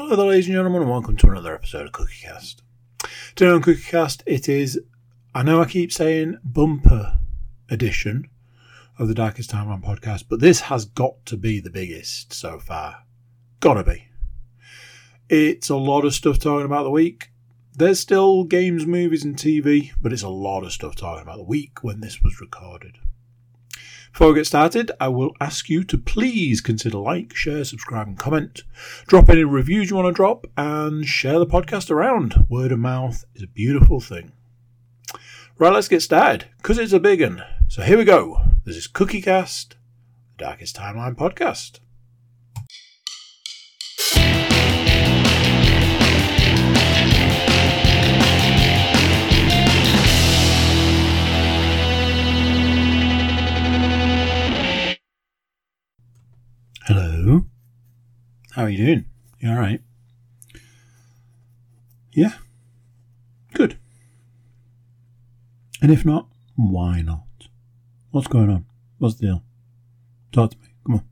Hello there, ladies and gentlemen, and welcome to another episode of CookieCast. Today on CookieCast, it is, I know I keep saying bumper edition of the Darkest Timeline podcast, but this has got to be the biggest so far. Gotta be. It's a lot of stuff talking about the week. There's still games, movies, and TV, but it's a lot of stuff talking about the week when this was recorded. Before we get started, I will ask you to please consider like, share, subscribe, and comment. Drop any reviews you want to drop and share the podcast around. Word of mouth is a beautiful thing. Right, let's get started because it's a big one. So here we go. This is CookieCast, the Darkest Timeline podcast. Hello. How are you doing? You all right? Yeah. Good. And if not, why not? What's going on? What's the deal? Talk to me. Come on.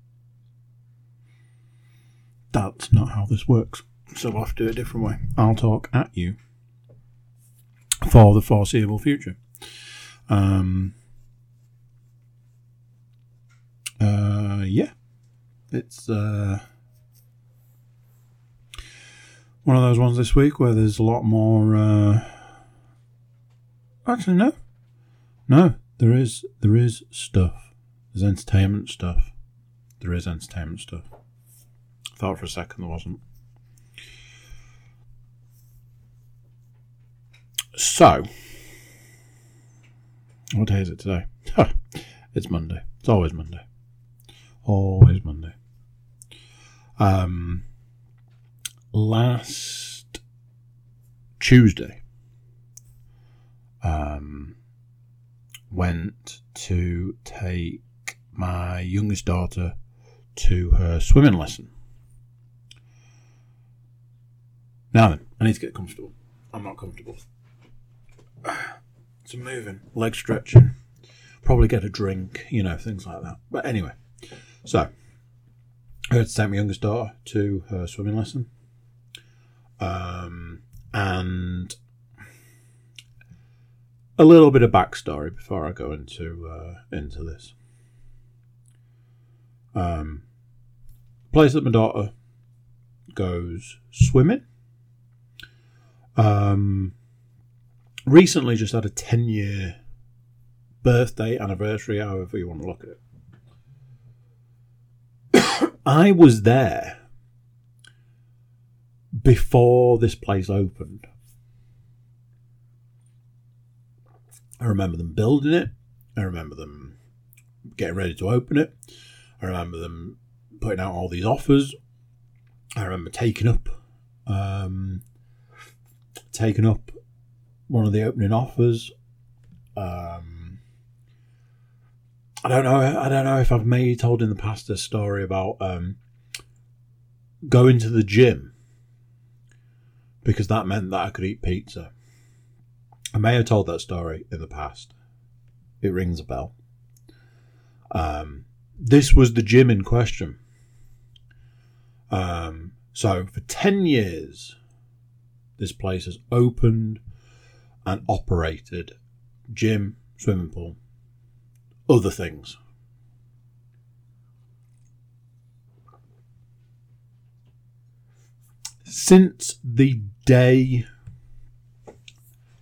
That's not how this works. So we'll have to do it a different way. I'll talk at you for the foreseeable future. Um, uh, yeah. It's uh, one of those ones this week where there's a lot more. Uh, actually, no, no. There is there is stuff. There's entertainment stuff. There is entertainment stuff. Thought for a second there wasn't. So, what day is it today? it's Monday. It's always Monday. Always Monday. Um, last Tuesday, um, went to take my youngest daughter to her swimming lesson. Now then, I need to get comfortable. I'm not comfortable. Some moving, leg stretching, probably get a drink, you know, things like that. But anyway, so I had take my youngest daughter to her swimming lesson. Um, and a little bit of backstory before I go into uh, into this. Um, place that my daughter goes swimming. Um, recently, just had a ten year birthday anniversary, however you want to look at it. I was there before this place opened. I remember them building it. I remember them getting ready to open it. I remember them putting out all these offers. I remember taking up, um, taking up one of the opening offers. Um, I don't know. I don't know if I've maybe told in the past a story about um, going to the gym because that meant that I could eat pizza. I may have told that story in the past. It rings a bell. Um, this was the gym in question. Um, so for 10 years, this place has opened and operated gym, swimming pool, other things. Since the day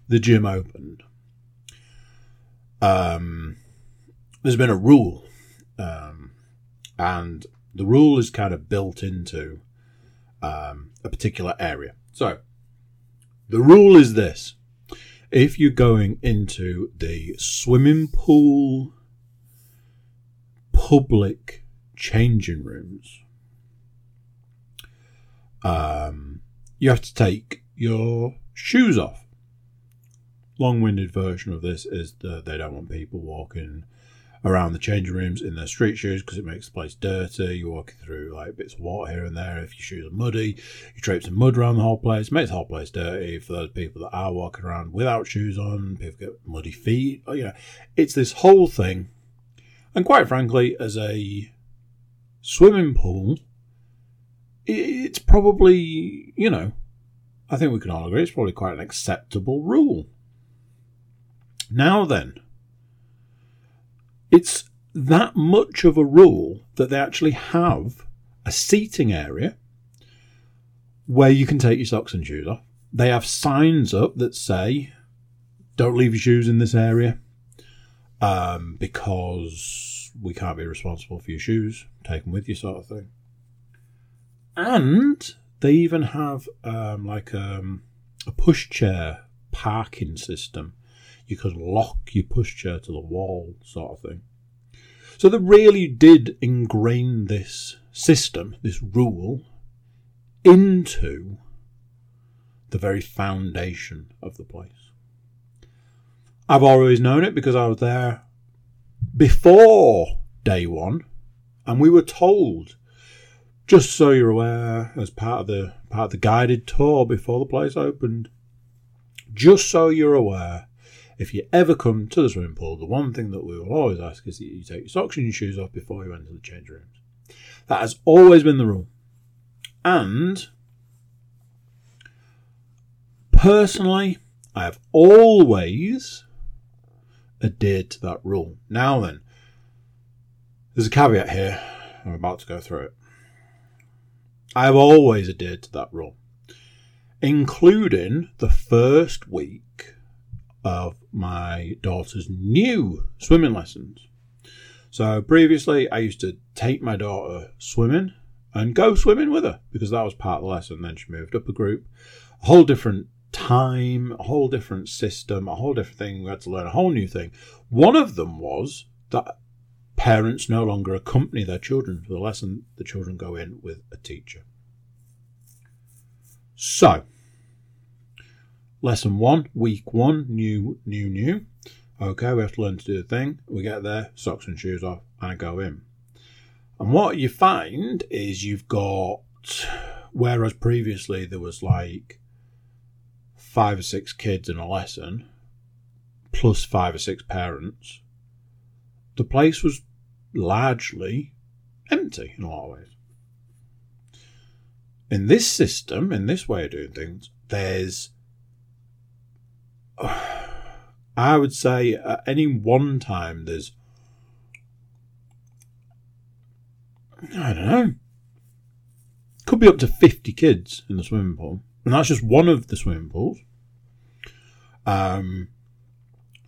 the gym opened, um, there's been a rule, um, and the rule is kind of built into um, a particular area. So, the rule is this if you're going into the swimming pool public changing rooms, um, you have to take your shoes off. Long-winded version of this is that they don't want people walking around the changing rooms in their street shoes because it makes the place dirty. You're walking through like bits of water here and there. If your shoes are muddy, you traipse some mud around the whole place. It makes the whole place dirty for those people that are walking around without shoes on. People get muddy feet. Oh, you know, it's this whole thing. And quite frankly, as a swimming pool, it's probably, you know, I think we can all agree it's probably quite an acceptable rule. Now then, it's that much of a rule that they actually have a seating area where you can take your socks and shoes off. They have signs up that say, don't leave your shoes in this area um, because we can't be responsible for your shoes. Take them with you, sort of thing. And they even have um, like um, a pushchair parking system. You could lock your pushchair to the wall, sort of thing. So they really did ingrain this system, this rule, into the very foundation of the place. I've always known it because I was there before day one, and we were told, just so you're aware, as part of the part of the guided tour before the place opened, just so you're aware, if you ever come to the swimming pool, the one thing that we will always ask is that you take your socks and your shoes off before you enter the change rooms. That has always been the rule. And personally, I have always adhered to that rule. Now then, there's a caveat here. I'm about to go through it. I have always adhered to that rule, including the first week of my daughter's new swimming lessons. So previously, I used to take my daughter swimming and go swimming with her because that was part of the lesson. Then she moved up a group, a whole different time, a whole different system, a whole different thing. We had to learn a whole new thing. One of them was that parents no longer accompany their children for the lesson. The children go in with a teacher. So, lesson one, week one, new, new, new. Okay, we have to learn to do the thing. We get there, socks and shoes off, and I go in. And what you find is you've got, whereas previously there was like five or six kids in a lesson, plus five or six parents, the place was largely empty in a lot of ways. In this system, in this way of doing things, there's, I would say, at any one time, there's, I don't know, could be up to 50 kids in the swimming pool. And that's just one of the swimming pools. Um,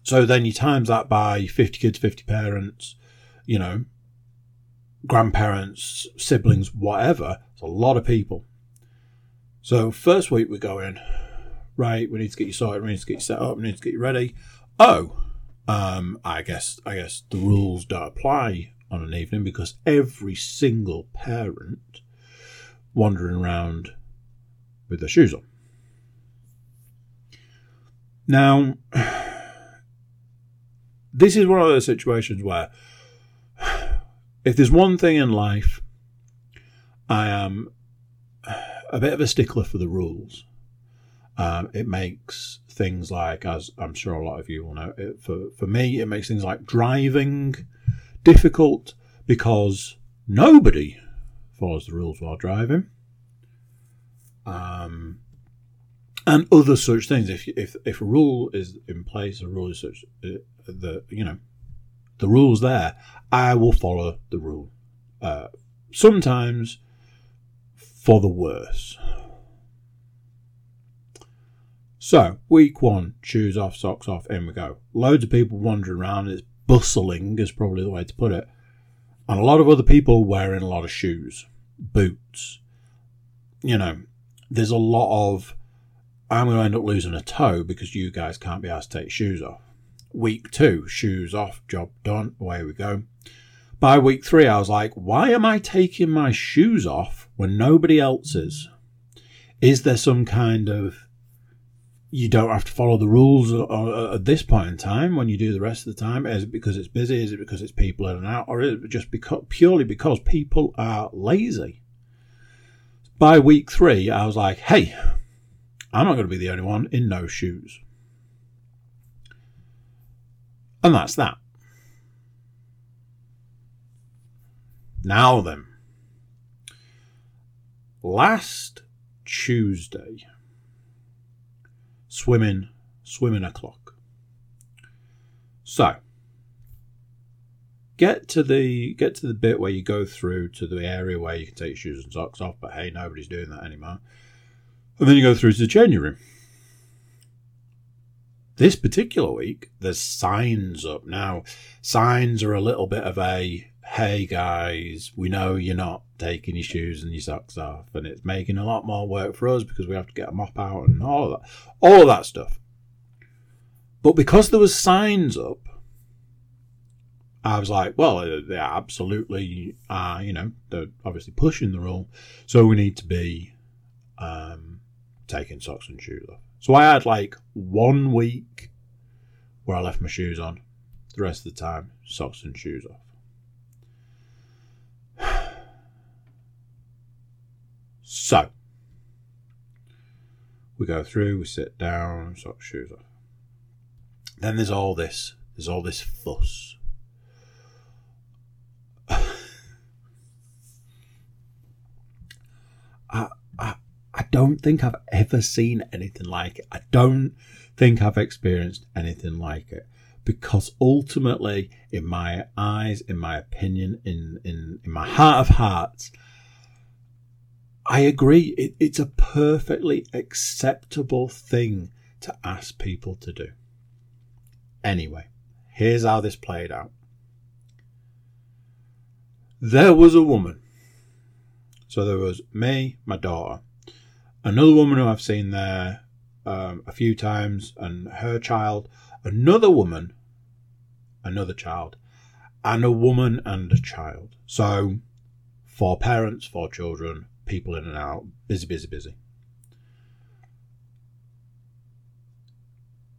so then you times that by 50 kids, 50 parents, you know, grandparents, siblings, whatever. It's a lot of people. So first week we go in, right, we need to get you sorted, we need to get you set up, we need to get you ready. Oh, um, I guess I guess the rules don't apply on an evening because every single parent wandering around with their shoes on. Now, this is one of those situations where if there's one thing in life, I am a bit of a stickler for the rules. Um, it makes things like, as I'm sure a lot of you will know, it, for, for me, it makes things like driving difficult because nobody follows the rules while driving. Um, and other such things. If if if a rule is in place, a rule is such uh, the you know the rules there, I will follow the rule. Uh, sometimes for the worse. So week one, shoes off, socks off, in we go. Loads of people wandering around. It's bustling, is probably the way to put it, and a lot of other people wearing a lot of shoes, boots. You know, there's a lot of I'm going to end up losing a toe because you guys can't be asked to take shoes off. Week two, shoes off, job done, away we go. By week three, I was like, why am I taking my shoes off when nobody else is? Is there some kind of you don't have to follow the rules at this point in time when you do the rest of the time? Is it because it's busy? Is it because it's people in and out? Or is it just because, purely because people are lazy? By week three, I was like, hey, I'm not going to be the only one in no shoes. And that's that. Now then, last Tuesday, swimming, swimming o'clock. So, get to the get to the bit where you go through to the area where you can take your shoes and socks off. But hey, nobody's doing that anymore. And then you go through to January. This particular week, there's signs up now. Signs are a little bit of a hey guys, we know you're not taking your shoes and your socks off, and it's making a lot more work for us because we have to get a mop out and all of that, all of that stuff. But because there was signs up, I was like, well, uh, they absolutely are, you know, they're obviously pushing the rule, so we need to be um, taking socks and shoes off. So I had like one week where I left my shoes on. The rest of the time, socks and shoes off. So we go through, we sit down, socks, shoes off. Then there's all this, there's all this fuss. I, I, I don't think I've ever seen anything like it. I don't think I've experienced anything like it because ultimately, in my eyes, in my opinion, in, in, in my heart of hearts, I agree. It, it's a perfectly acceptable thing to ask people to do. Anyway, here's how this played out. There was a woman. So there was me, my daughter, another woman who I've seen there um, a few times, and her child, another woman, another child, and a woman and a child. So four parents, four children, people in and out, busy, busy, busy.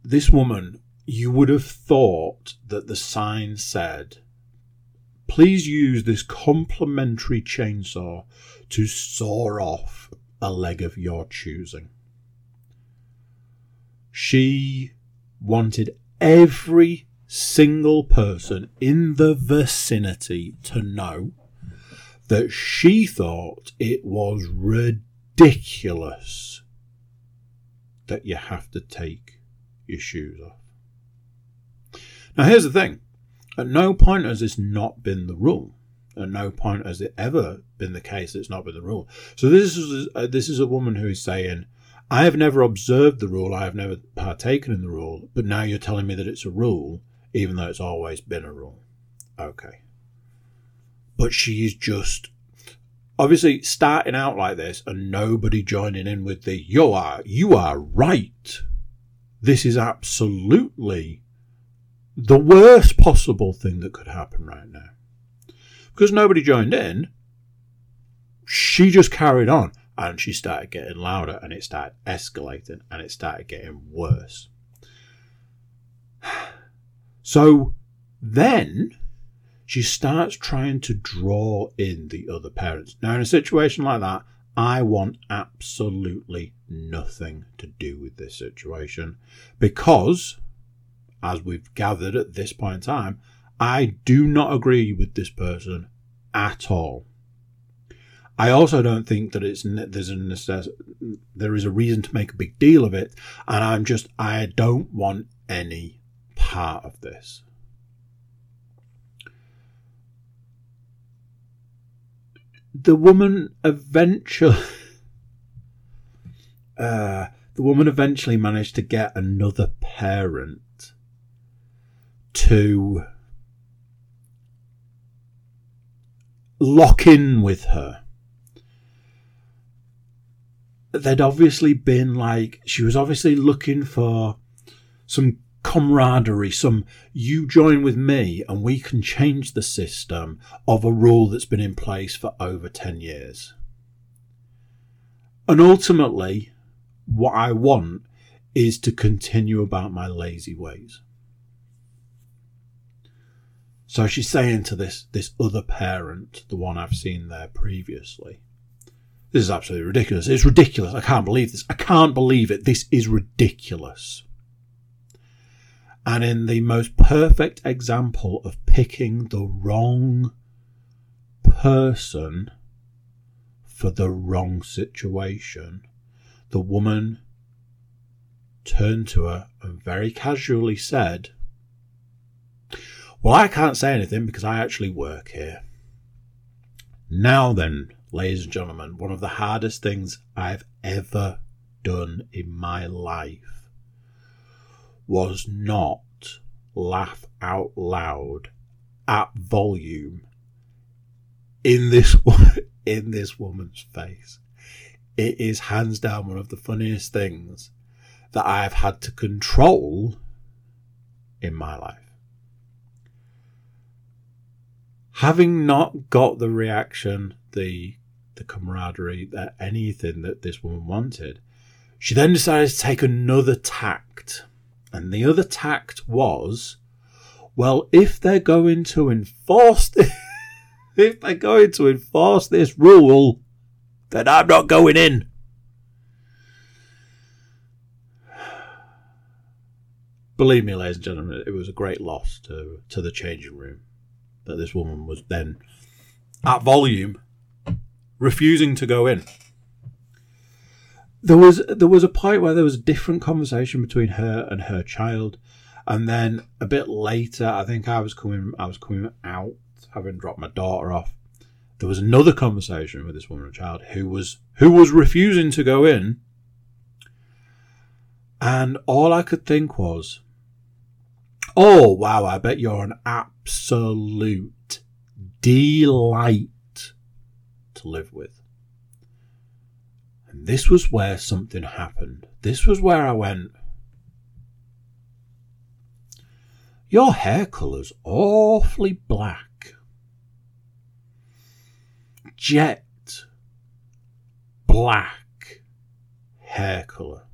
This woman, you would have thought that the sign said, please use this complimentary chainsaw to saw off a leg of your choosing. She wanted every single person in the vicinity to know that she thought it was ridiculous that you have to take your shoes off. Now, here's the thing at no point has this not been the rule. At no point has it ever been the case it's not been the rule. So this is uh, this is a woman who is saying, "I have never observed the rule. I have never partaken in the rule. But now you're telling me that it's a rule, even though it's always been a rule." Okay, but she is just obviously starting out like this and nobody joining in with the you are you are right this is absolutely the worst possible thing that could happen right now because nobody joined in she just carried on and she started getting louder and it started escalating and it started getting worse so then she starts trying to draw in the other parents. Now, in a situation like that, I want absolutely nothing to do with this situation because, as we've gathered at this point in time, I do not agree with this person at all. I also don't think that it's there's a necess- there is a reason to make a big deal of it, and I'm just I don't want any part of this. the woman eventually uh, the woman eventually managed to get another parent to lock in with her. There'd obviously been like, she was obviously looking for some camaraderie, some you join with me and we can change the system of a rule that's been in place for over 10 years. And ultimately, what I want is to continue about my lazy ways. So she's saying to this, this other parent, the one I've seen there previously, this is absolutely ridiculous. It's ridiculous. I can't believe this. I can't believe it. This is ridiculous and in the most perfect example of picking the wrong person for the wrong situation, the woman turned to her and very casually said, Well, I can't say anything because I actually work here. Now then, ladies and gentlemen, one of the hardest things I've ever done in my life was not laugh out loud at volume in this in this woman's face. It is hands down one of the funniest things that I have had to control in my life. Having not got the reaction, the the camaraderie, that anything that this woman wanted, she then decided to take another tact. And the other tact was, well, if they're going to enforce this, if they're going to enforce this rule, then I'm not going in. Believe me, ladies and gentlemen, it was a great loss to, to the changing room that this woman was then at volume refusing to go in. There was there was a point where there was a different conversation between her and her child, and then a bit later, I think I was coming I was coming out having dropped my daughter off. There was another conversation with this woman and child who was who was refusing to go in, and all I could think was, "Oh wow! I bet you're an absolute delight to live with." And this was where something happened. This was where I went. Your hair colour's awfully black jet black hair colour.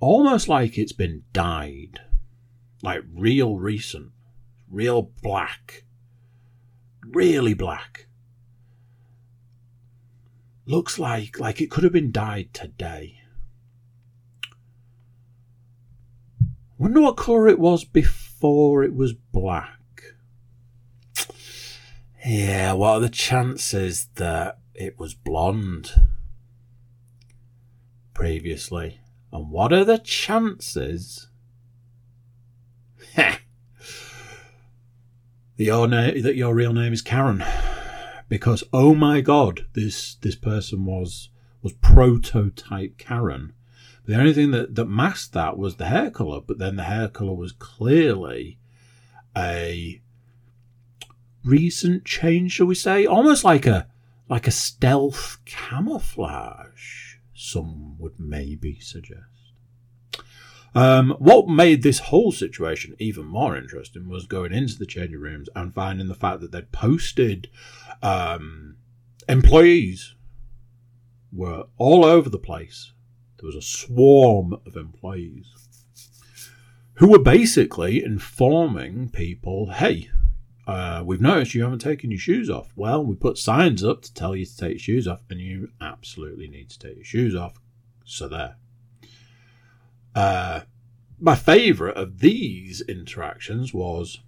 Almost like it's been dyed. Like real recent. Real black. Really black. Looks like like it could have been dyed today. Wonder what colour it was before it was black. Yeah, what are the chances that it was blonde previously? And what are the chances your, na- that your real name is Karen? Because oh my god, this this person was was prototype Karen. The only thing that, that masked that was the hair colour, but then the hair colour was clearly a recent change, shall we say? Almost like a like a stealth camouflage, some would maybe suggest. Um, what made this whole situation even more interesting was going into the changing rooms and finding the fact that they'd posted um, employees were all over the place. There was a swarm of employees who were basically informing people, hey, uh, we've noticed you haven't taken your shoes off. Well, we put signs up to tell you to take your shoes off, and you absolutely need to take your shoes off. So there. Uh, my favourite of these interactions was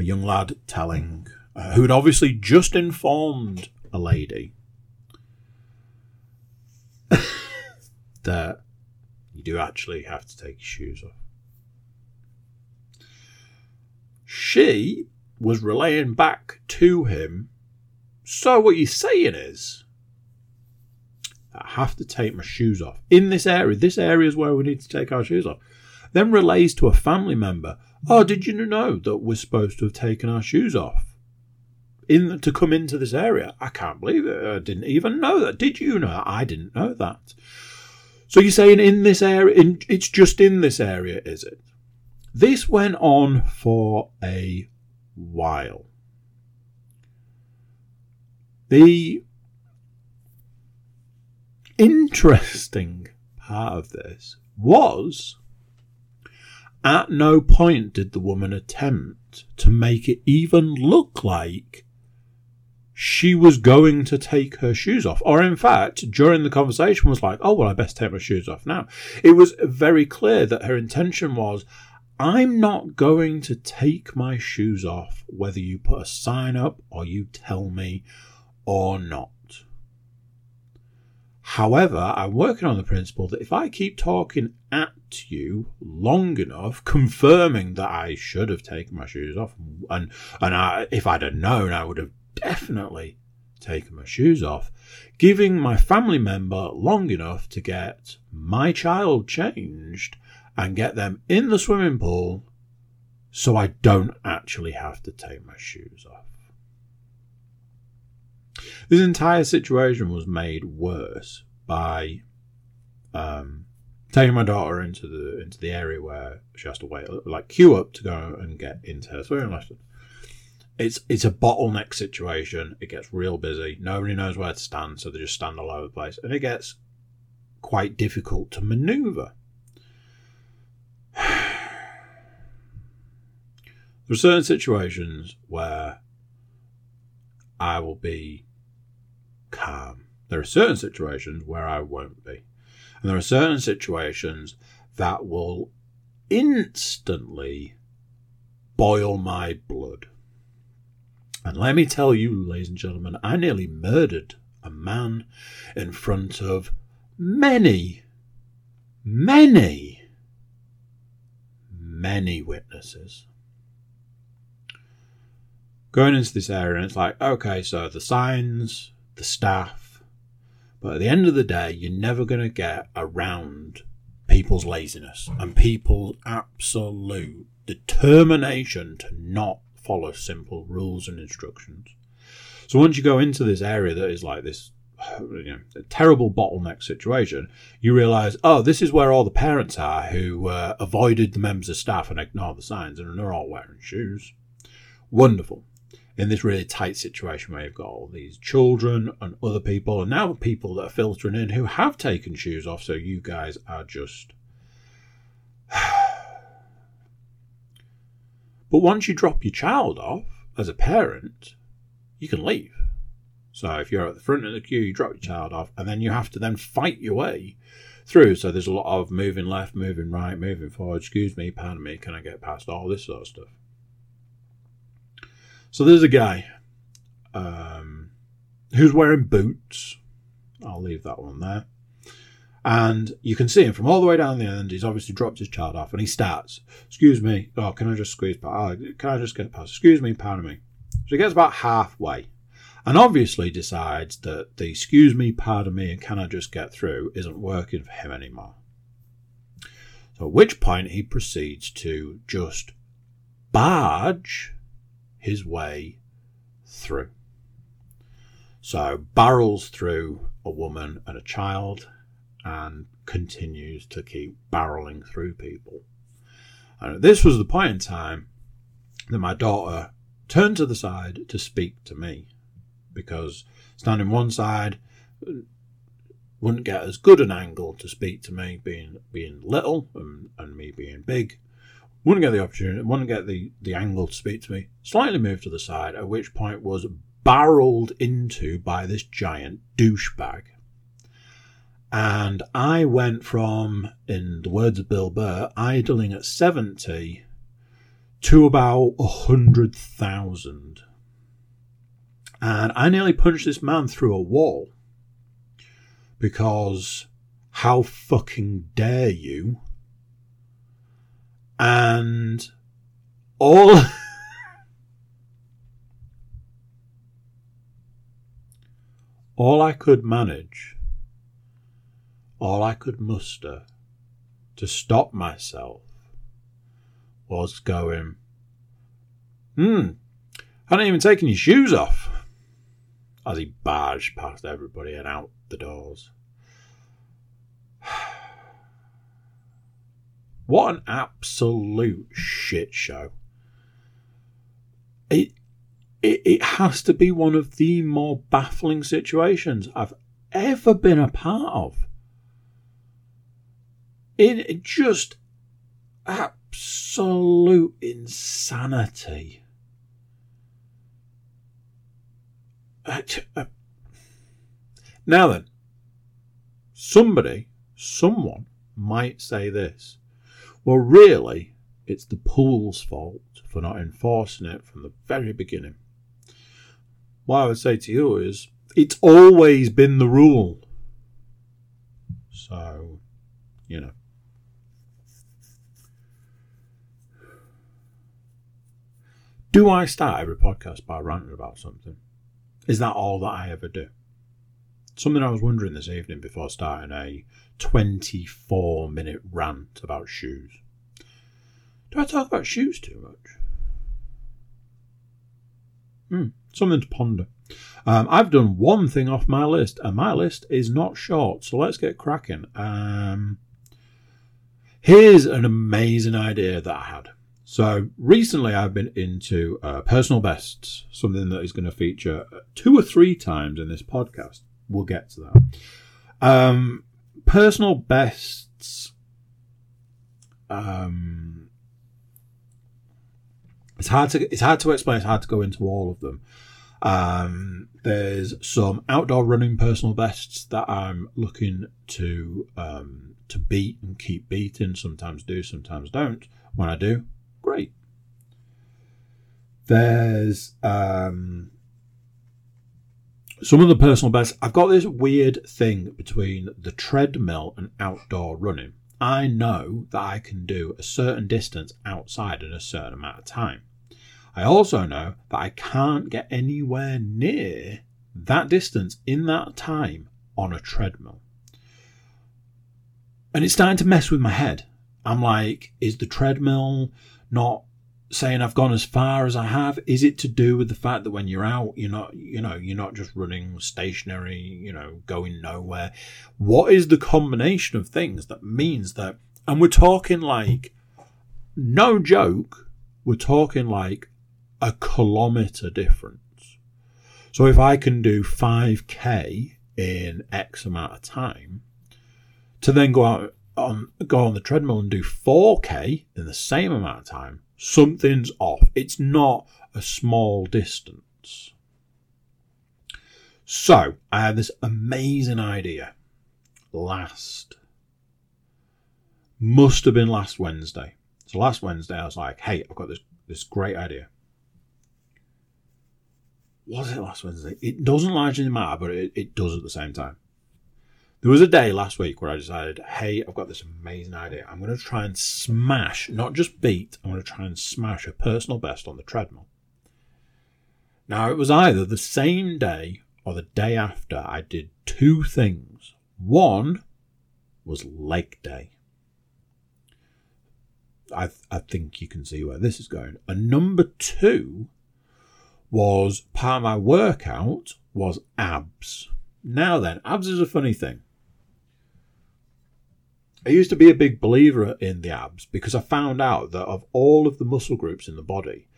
a young lad telling, uh, who had obviously just informed a lady that you do actually have to take your shoes off. She was relaying back to him. So what you're saying is, I have to take my shoes off in this area. This area is where we need to take our shoes off. Then relays to a family member. Oh, did you know that we're supposed to have taken our shoes off in to come into this area? I can't believe it. I didn't even know that. Did you know? I didn't know that. So you're saying in this area, in, it's just in this area, is it? This went on for a while. The interesting part of this was at no point did the woman attempt to make it even look like she was going to take her shoes off. Or, in fact, during the conversation, was like, oh, well, I best take my shoes off now. It was very clear that her intention was, I'm not going to take my shoes off whether you put a sign up or you tell me or not. However, I'm working on the principle that if I keep talking at you long enough, confirming that I should have taken my shoes off, and and I, if I'd have known, I would have definitely taken my shoes off, giving my family member long enough to get my child changed and get them in the swimming pool, so I don't actually have to take my shoes off. This entire situation was made worse by um, taking my daughter into the into the area where she has to wait, like queue up to go and get into her swimming lesson. It's it's a bottleneck situation. It gets real busy. Nobody knows where to stand, so they just stand all over the place, and it gets quite difficult to manoeuvre. There are certain situations where I will be calm. There are certain situations where I won't be. And there are certain situations that will instantly boil my blood. And let me tell you, ladies and gentlemen, I nearly murdered a man in front of many, many, many witnesses going into this area and it's like, okay, so the signs, the staff, but at the end of the day, you're never going to get around people's laziness and people's absolute determination to not follow simple rules and instructions. So once you go into this area that is like this you know, terrible bottleneck situation, you realize, oh, this is where all the parents are who uh, avoided the members of staff and ignored the signs, and they're all wearing shoes. Wonderful in this really tight situation where you've got all these children and other people, and now people that are filtering in who have taken shoes off. So you guys are just. but once you drop your child off as a parent, you can leave. So if you're at the front of the queue, you drop your child off, and then you have to then fight your way through. So there's a lot of moving left, moving right, moving forward. Excuse me, pardon me, can I get past all this sort of stuff? So there's a guy um, who's wearing boots. I'll leave that one there. And you can see him from all the way down the end. He's obviously dropped his child off and he starts, Excuse me. Oh, can I just squeeze past? Oh, can I just get past? Excuse me, pardon me. So he gets about halfway and obviously decides that the excuse me, pardon me, and can I just get through isn't working for him anymore. So at which point he proceeds to just barge his way through. So barrels through a woman and a child and continues to keep barreling through people. And this was the point in time that my daughter turned to the side to speak to me because standing one side wouldn't get as good an angle to speak to me being being little and, and me being big wouldn't get the opportunity, wouldn't get the, the angle to speak to me, slightly moved to the side, at which point was barreled into by this giant douchebag. And I went from, in the words of Bill Burr, idling at 70 to about 100,000. And I nearly punched this man through a wall because how fucking dare you and all all I could manage, all I could muster to stop myself was going, hmm, hadn't even taken your shoes off as he barged past everybody and out the doors. What an absolute shit show. It, it, it has to be one of the more baffling situations I've ever been a part of. It just absolute insanity. Uh, now then, somebody, someone might say this. Well, really, it's the pool's fault for not enforcing it from the very beginning. What I would say to you is, it's always been the rule. So, you know. Do I start every podcast by ranting about something? Is that all that I ever do? Something I was wondering this evening before starting a 24 minute rant about shoes. Do I talk about shoes too much? Hmm, something to ponder. Um, I've done one thing off my list, and my list is not short, so let's get cracking. Um, here's an amazing idea that I had. So recently, I've been into uh, personal bests, something that is going to feature two or three times in this podcast. We'll get to that. Um, personal bests. Um, it's hard to it's hard to explain. It's hard to go into all of them. Um, there's some outdoor running personal bests that I'm looking to um, to beat and keep beating. Sometimes do, sometimes don't. When I do, great. There's um, some of the personal bests. I've got this weird thing between the treadmill and outdoor running. I know that I can do a certain distance outside in a certain amount of time. I also know that I can't get anywhere near that distance in that time on a treadmill. And it's starting to mess with my head. I'm like, is the treadmill not saying I've gone as far as I have? Is it to do with the fact that when you're out, you're not, you know, you're not just running stationary, you know, going nowhere? What is the combination of things that means that, and we're talking like, no joke, we're talking like a kilometre difference. So if I can do 5k in X amount of time, to then go out on go on the treadmill and do 4k in the same amount of time, something's off. It's not a small distance. So I had this amazing idea last must have been last Wednesday. So last Wednesday I was like, hey, I've got this this great idea was it last Wednesday? It doesn't largely matter, but it, it does at the same time. There was a day last week where I decided, hey, I've got this amazing idea. I'm going to try and smash, not just beat, I'm going to try and smash a personal best on the treadmill. Now, it was either the same day or the day after I did two things. One was leg day. I, I think you can see where this is going. And number two was part of my workout was abs. Now then, abs is a funny thing. I used to be a big believer in the abs because I found out that of all of the muscle groups in the body,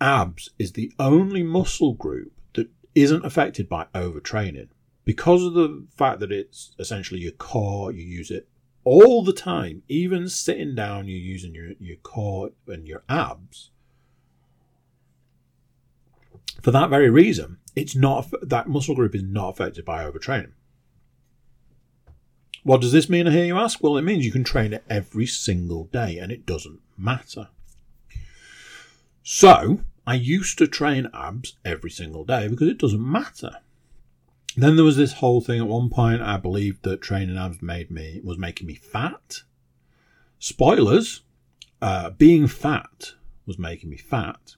abs is the only muscle group that isn't affected by overtraining. Because of the fact that it's essentially your core, you use it all the time, even sitting down, you're using your, your core and your abs for that very reason, it's not that muscle group is not affected by overtraining. What does this mean? I hear you ask. Well, it means you can train it every single day, and it doesn't matter. So I used to train abs every single day because it doesn't matter. Then there was this whole thing at one point. I believed that training abs made me was making me fat. Spoilers: uh, being fat was making me fat.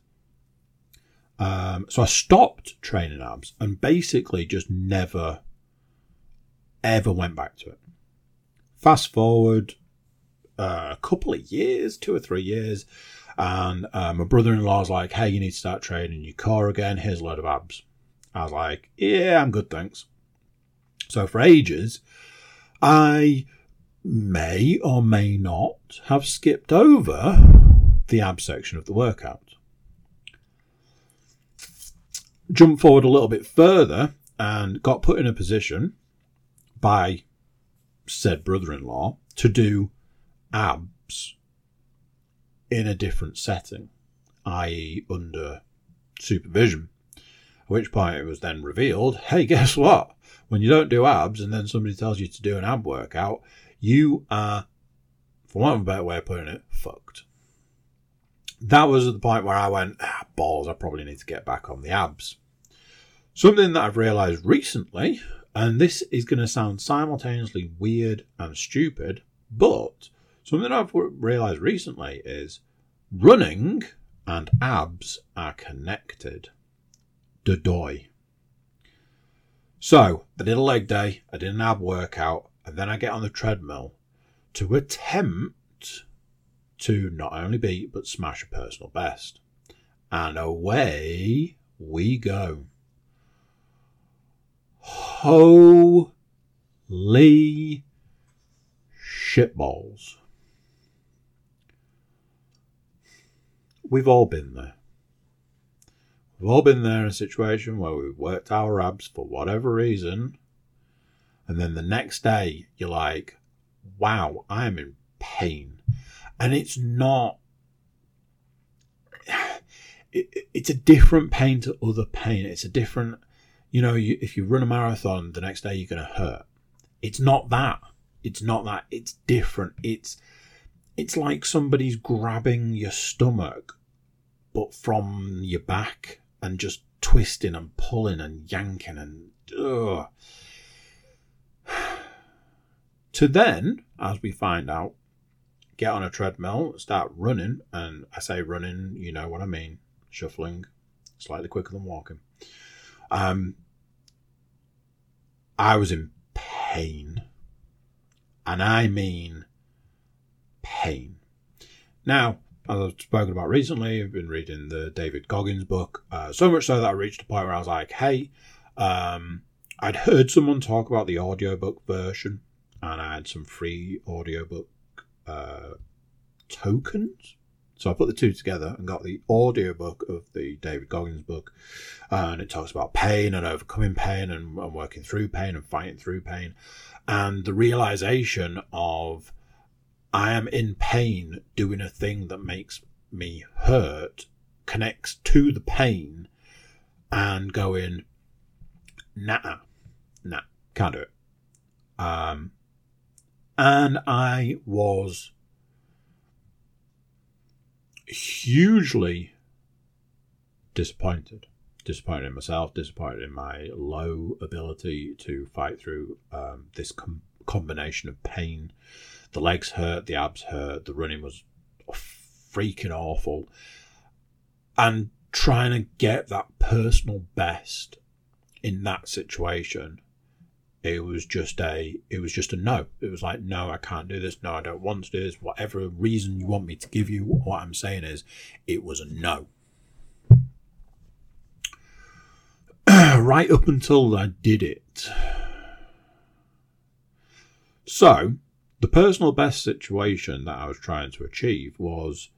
Um, so I stopped training abs and basically just never, ever went back to it. Fast forward uh, a couple of years, two or three years, and uh, my brother in law's like, hey, you need to start training your core again. Here's a load of abs. I was like, yeah, I'm good, thanks. So for ages, I may or may not have skipped over the ab section of the workout jump forward a little bit further and got put in a position by said brother in law to do abs in a different setting, i.e., under supervision. At which point it was then revealed hey, guess what? When you don't do abs and then somebody tells you to do an ab workout, you are, for want of a better way of putting it, fucked. that was at the point where I went, ah, balls, I probably need to get back on the abs. Something that I've realized recently, and this is going to sound simultaneously weird and stupid, but something I've realized recently is running and abs are connected. Dodoy. So, I did a leg day, I did an ab workout, and then I get on the treadmill to attempt to not only beat but smash a personal best. And away we go. Holy shitballs. We've all been there. We've all been there in a situation where we've worked our abs for whatever reason, and then the next day you're like, wow, I am in pain. And it's not, it, it's a different pain to other pain. It's a different, you know, you, if you run a marathon, the next day you're going to hurt. It's not that. It's not that. It's different. It's, it's like somebody's grabbing your stomach, but from your back and just twisting and pulling and yanking and ugh. to then, as we find out, get on a treadmill, start running, and I say running, you know what I mean, shuffling, slightly quicker than walking. Um, I was in pain, and I mean pain. Now, as I've spoken about recently, I've been reading the David Goggins book, uh, so much so that I reached a point where I was like, hey, um, I'd heard someone talk about the audiobook version, and I had some free audiobook uh, tokens. So I put the two together and got the audiobook of the David Goggins book. And it talks about pain and overcoming pain and, and working through pain and fighting through pain. And the realization of I am in pain doing a thing that makes me hurt connects to the pain and going, nah, nah, can't do it. Um, and I was hugely disappointed. Disappointed in myself, disappointed in my low ability to fight through um, this com- combination of pain the legs hurt, the abs hurt, the running was freaking awful. And trying to get that personal best in that situation it was just a it was just a no. It was like no i can't do this. No i don't want to do this. Whatever reason you want me to give you what i'm saying is it was a no. Right up until i did it. So the personal best situation that I was trying to achieve was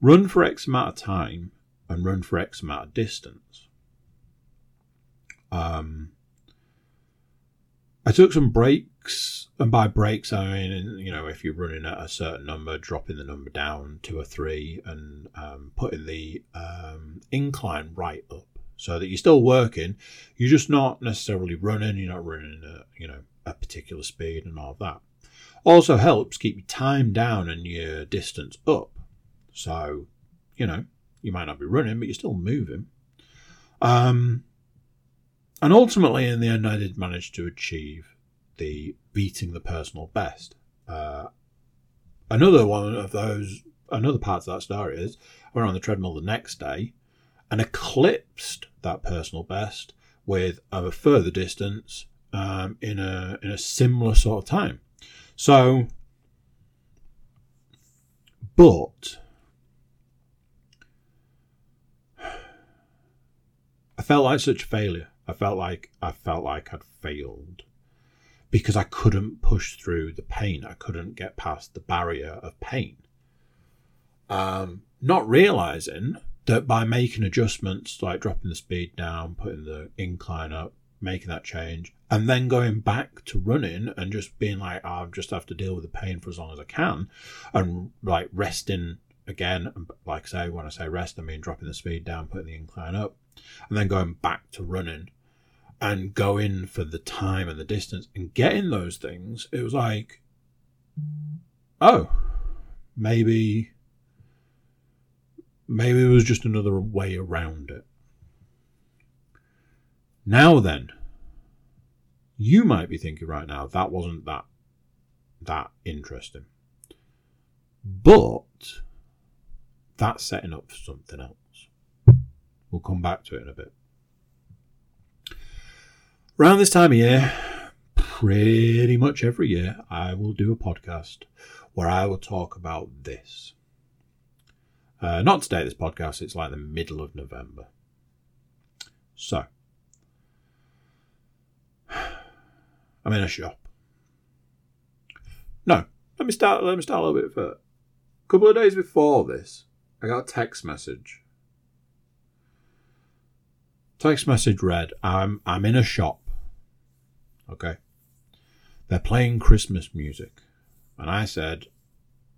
run for X amount of time and run for X amount of distance. Um, I took some breaks, and by breaks I mean you know if you're running at a certain number, dropping the number down to a three and um, putting the um, incline right up, so that you're still working. You're just not necessarily running. You're not running at you know a particular speed and all that. Also helps keep your time down and your distance up. So, you know, you might not be running, but you're still moving. Um, and ultimately, in the end, I did manage to achieve the beating the personal best. Uh, another one of those, another part of that story is I went on the treadmill the next day and eclipsed that personal best with a further distance um, in a in a similar sort of time. So, but I felt like such a failure. I felt like I felt like I'd failed because I couldn't push through the pain. I couldn't get past the barrier of pain. Um, not realizing that by making adjustments like dropping the speed down, putting the incline up, making that change, and then going back to running and just being like, oh, I just have to deal with the pain for as long as I can, and like resting again. Like I say, when I say rest, I mean dropping the speed down, putting the incline up, and then going back to running and going for the time and the distance and getting those things. It was like, oh, maybe maybe it was just another way around it. Now then, you might be thinking right now that wasn't that that interesting. But that's setting up for something else. We'll come back to it in a bit. Around this time of year, pretty much every year, I will do a podcast where I will talk about this. Uh, not today, this podcast, it's like the middle of November. So, I'm in a shop. No, let me start. Let me start a little bit further. A couple of days before this, I got a text message. Text message read, "I'm I'm in a shop. Okay. They're playing Christmas music, and I said,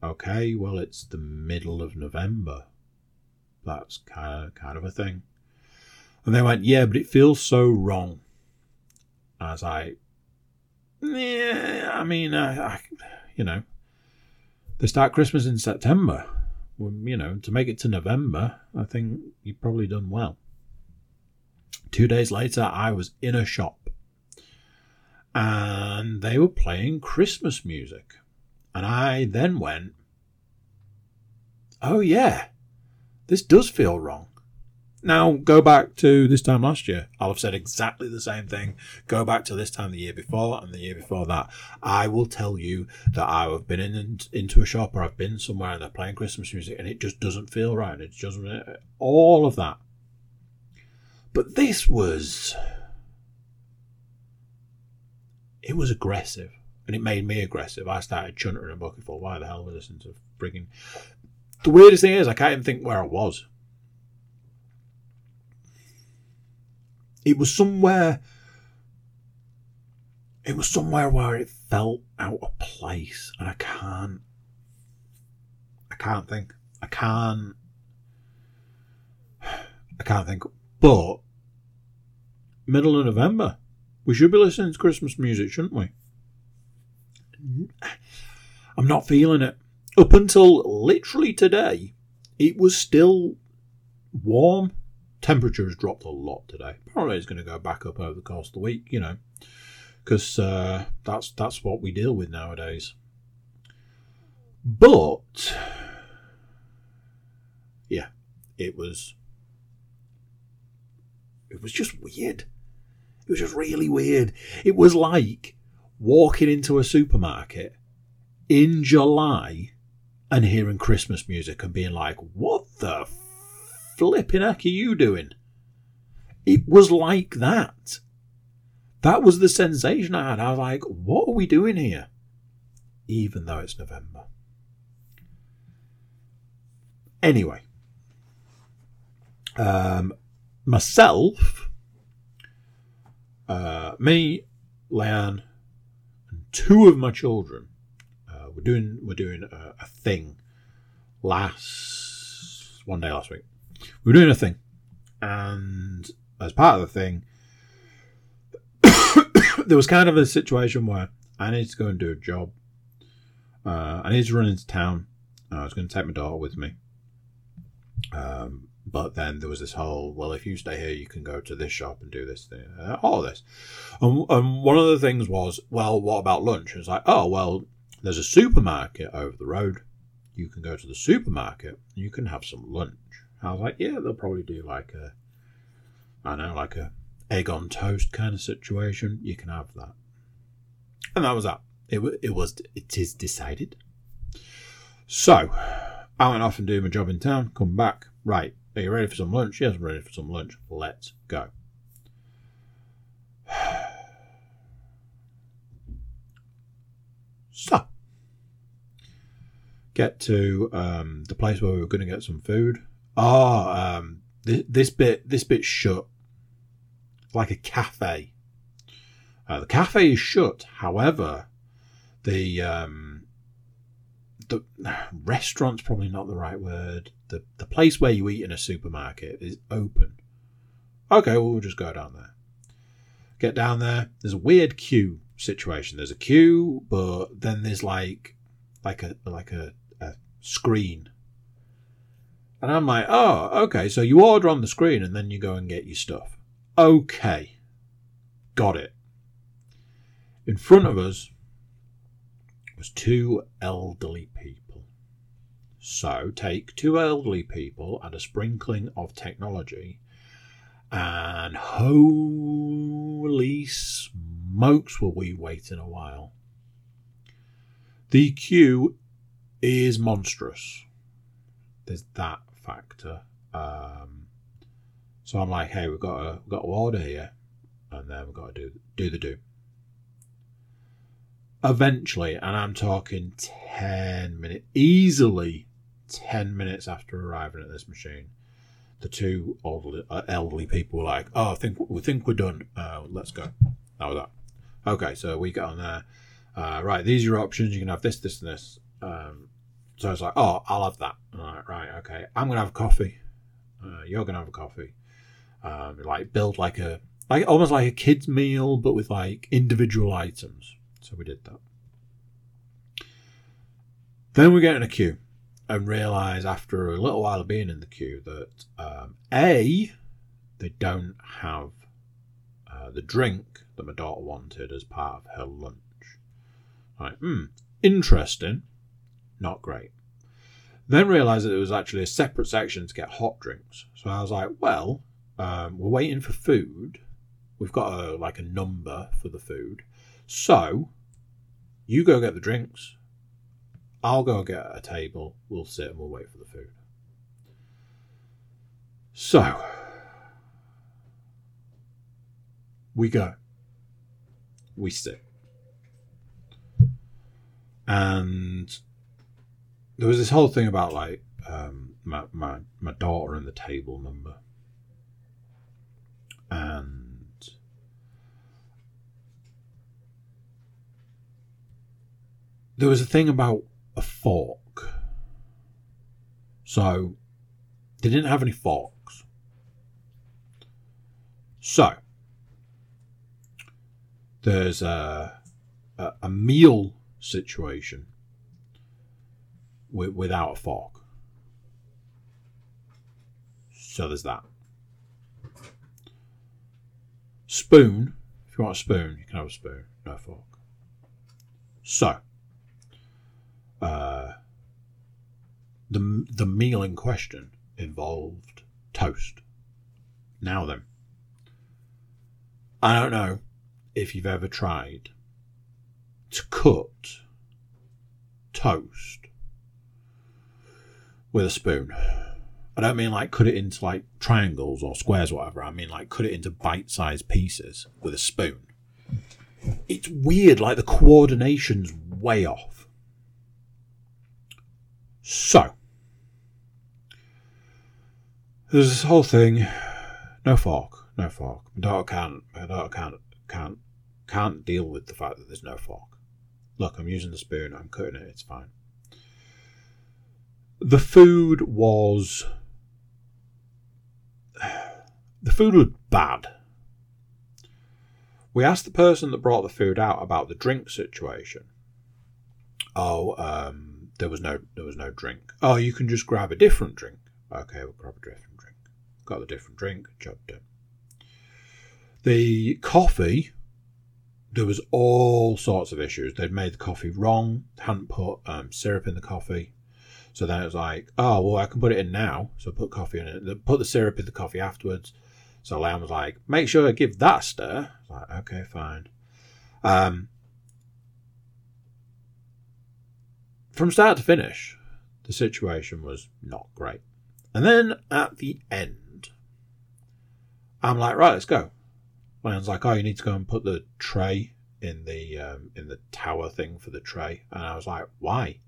okay, well it's the middle of November. That's kind of kind of a thing." And they went, "Yeah, but it feels so wrong." As I, yeah, I mean, I, I you know, they start Christmas in September. Well, you know, to make it to November, I think you've probably done well. Two days later, I was in a shop and they were playing Christmas music. And I then went, Oh, yeah, this does feel wrong. Now, go back to this time last year. I'll have said exactly the same thing. Go back to this time the year before and the year before that. I will tell you that I have been in into a shop or I've been somewhere and they're playing Christmas music and it just doesn't feel right. It just all of that. But this was it was aggressive and it made me aggressive. I started chuntering a bucket for Why the hell was I listening to freaking? The weirdest thing is I can't even think where I was. It was somewhere. It was somewhere where it felt out of place, and I can't. I can't think. I can't. I can't think. But middle of November, we should be listening to Christmas music, shouldn't we? I'm not feeling it. Up until literally today, it was still warm temperature has dropped a lot today. Apparently, it's going to go back up over the course of the week. You know, because uh, that's that's what we deal with nowadays. But yeah, it was it was just weird. It was just really weird. It was like walking into a supermarket in July and hearing Christmas music and being like, "What the flipping heck are you doing? It was like that. That was the sensation I had. I was like, what are we doing here? Even though it's November. Anyway, um, myself, uh, me, Leanne, and two of my children, uh, we're doing we're doing a, a thing last one day last week we were doing a thing, and as part of the thing, there was kind of a situation where I needed to go and do a job. Uh, I needed to run into town. I was going to take my daughter with me. Um, but then there was this whole, well, if you stay here, you can go to this shop and do this thing, uh, all this. And, and one of the things was, well, what about lunch? It's like, oh, well, there's a supermarket over the road. You can go to the supermarket. You can have some lunch. I was like, yeah, they'll probably do like a, I know, like a egg on toast kind of situation. You can have that. And that was that. It, it was, it is decided. So, I went off and do my job in town, come back. Right, are you ready for some lunch? Yes, I'm ready for some lunch. Let's go. So, get to um, the place where we were going to get some food. Oh, um, this, this bit this bit's shut. Like a cafe. Uh, the cafe is shut. However, the um, the restaurant's probably not the right word. The the place where you eat in a supermarket is open. Okay, well, we'll just go down there. Get down there. There's a weird queue situation. There's a queue, but then there's like like a like a, a screen And I'm like, oh, okay. So you order on the screen and then you go and get your stuff. Okay. Got it. In front of us was two elderly people. So take two elderly people and a sprinkling of technology, and holy smokes, were we waiting a while. The queue is monstrous. There's that factor. Um, so I'm like, hey, we've got to, we've got to order here, and then we've got to do do the do. Eventually, and I'm talking ten minutes, easily ten minutes after arriving at this machine, the two elderly, uh, elderly people were like, "Oh, I think we think we're done. Uh, let's go." That was that. Okay, so we get on there. Uh, right, these are your options. You can have this, this, and this. Um, so I was like, "Oh, I'll have that." Like, right, okay. I'm gonna have a coffee. Uh, you're gonna have a coffee. Um, like build like a like almost like a kid's meal, but with like individual items. So we did that. Then we get in a queue and realize after a little while of being in the queue that um, a they don't have uh, the drink that my daughter wanted as part of her lunch. Like, hmm, interesting, not great. Then realised that there was actually a separate section to get hot drinks. So I was like, well, um, we're waiting for food. We've got a like a number for the food. So you go get the drinks. I'll go get a table. We'll sit and we'll wait for the food. So we go. We sit. And there was this whole thing about like um, my, my my daughter and the table number, and there was a thing about a fork. So they didn't have any forks. So there's a a, a meal situation with, without a fork. So there's that. Spoon. If you want a spoon, you can have a spoon, no fork. So, uh, the the meal in question involved toast. Now then, I don't know if you've ever tried to cut toast with a spoon. I don't mean like cut it into like triangles or squares or whatever. I mean like cut it into bite sized pieces with a spoon. It's weird, like the coordination's way off. So, there's this whole thing. No fork, no fork. My daughter can't. My daughter can't can't can't deal with the fact that there's no fork. Look, I'm using the spoon. I'm cutting it. It's fine. The food was the food was bad. We asked the person that brought the food out about the drink situation. Oh, um, there was no there was no drink. Oh, you can just grab a different drink. Okay, we'll grab a different drink. Got the different drink. Job done. The coffee. There was all sorts of issues. They'd made the coffee wrong. Hadn't put um, syrup in the coffee. So then it was like, oh well, I can put it in now. So put coffee in it. Put the syrup in the coffee afterwards. So Lamb was like, make sure I give that a stir. like, okay, fine. Um, from start to finish, the situation was not great. And then at the end, I'm like, right, let's go. Lan's like, oh, you need to go and put the tray in the um, in the tower thing for the tray. And I was like, why?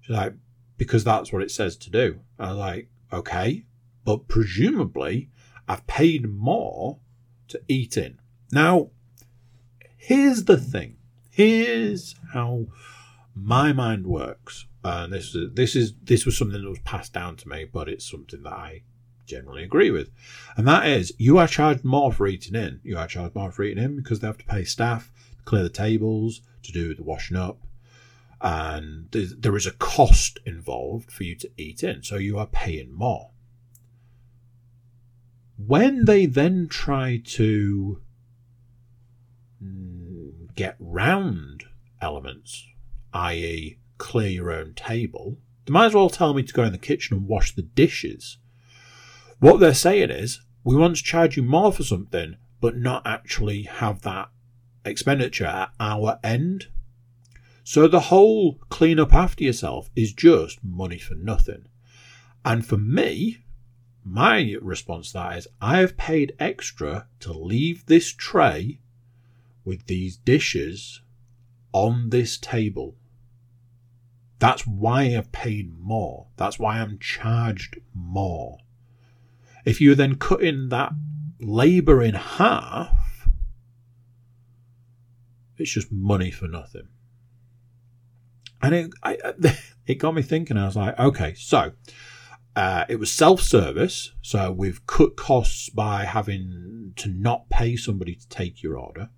She's like, because that's what it says to do. And I was like, okay, but presumably I've paid more to eat in. Now, here's the thing. Here's how my mind works. And this is this is this was something that was passed down to me, but it's something that I generally agree with. And that is you are charged more for eating in. You are charged more for eating in because they have to pay staff to clear the tables, to do the washing up. and there is a cost involved for you to eat in, so you are paying more. When they then try to mm, get round elements, i.e., clear your own table, they might as well tell me to go in the kitchen and wash the dishes. What they're saying is, we want to charge you more for something, but not actually have that expenditure at our end. So the whole clean up after yourself is just money for nothing. And for me, my response to that is I have paid extra to leave this tray with these dishes on this table. That's why I've paid more. That's why I'm charged more. If you're then cutting that labour in half, it's just money for nothing. And it, I, it got me thinking. I was like, okay, so uh, it was self service. So we've cut costs by having to not pay somebody to take your order.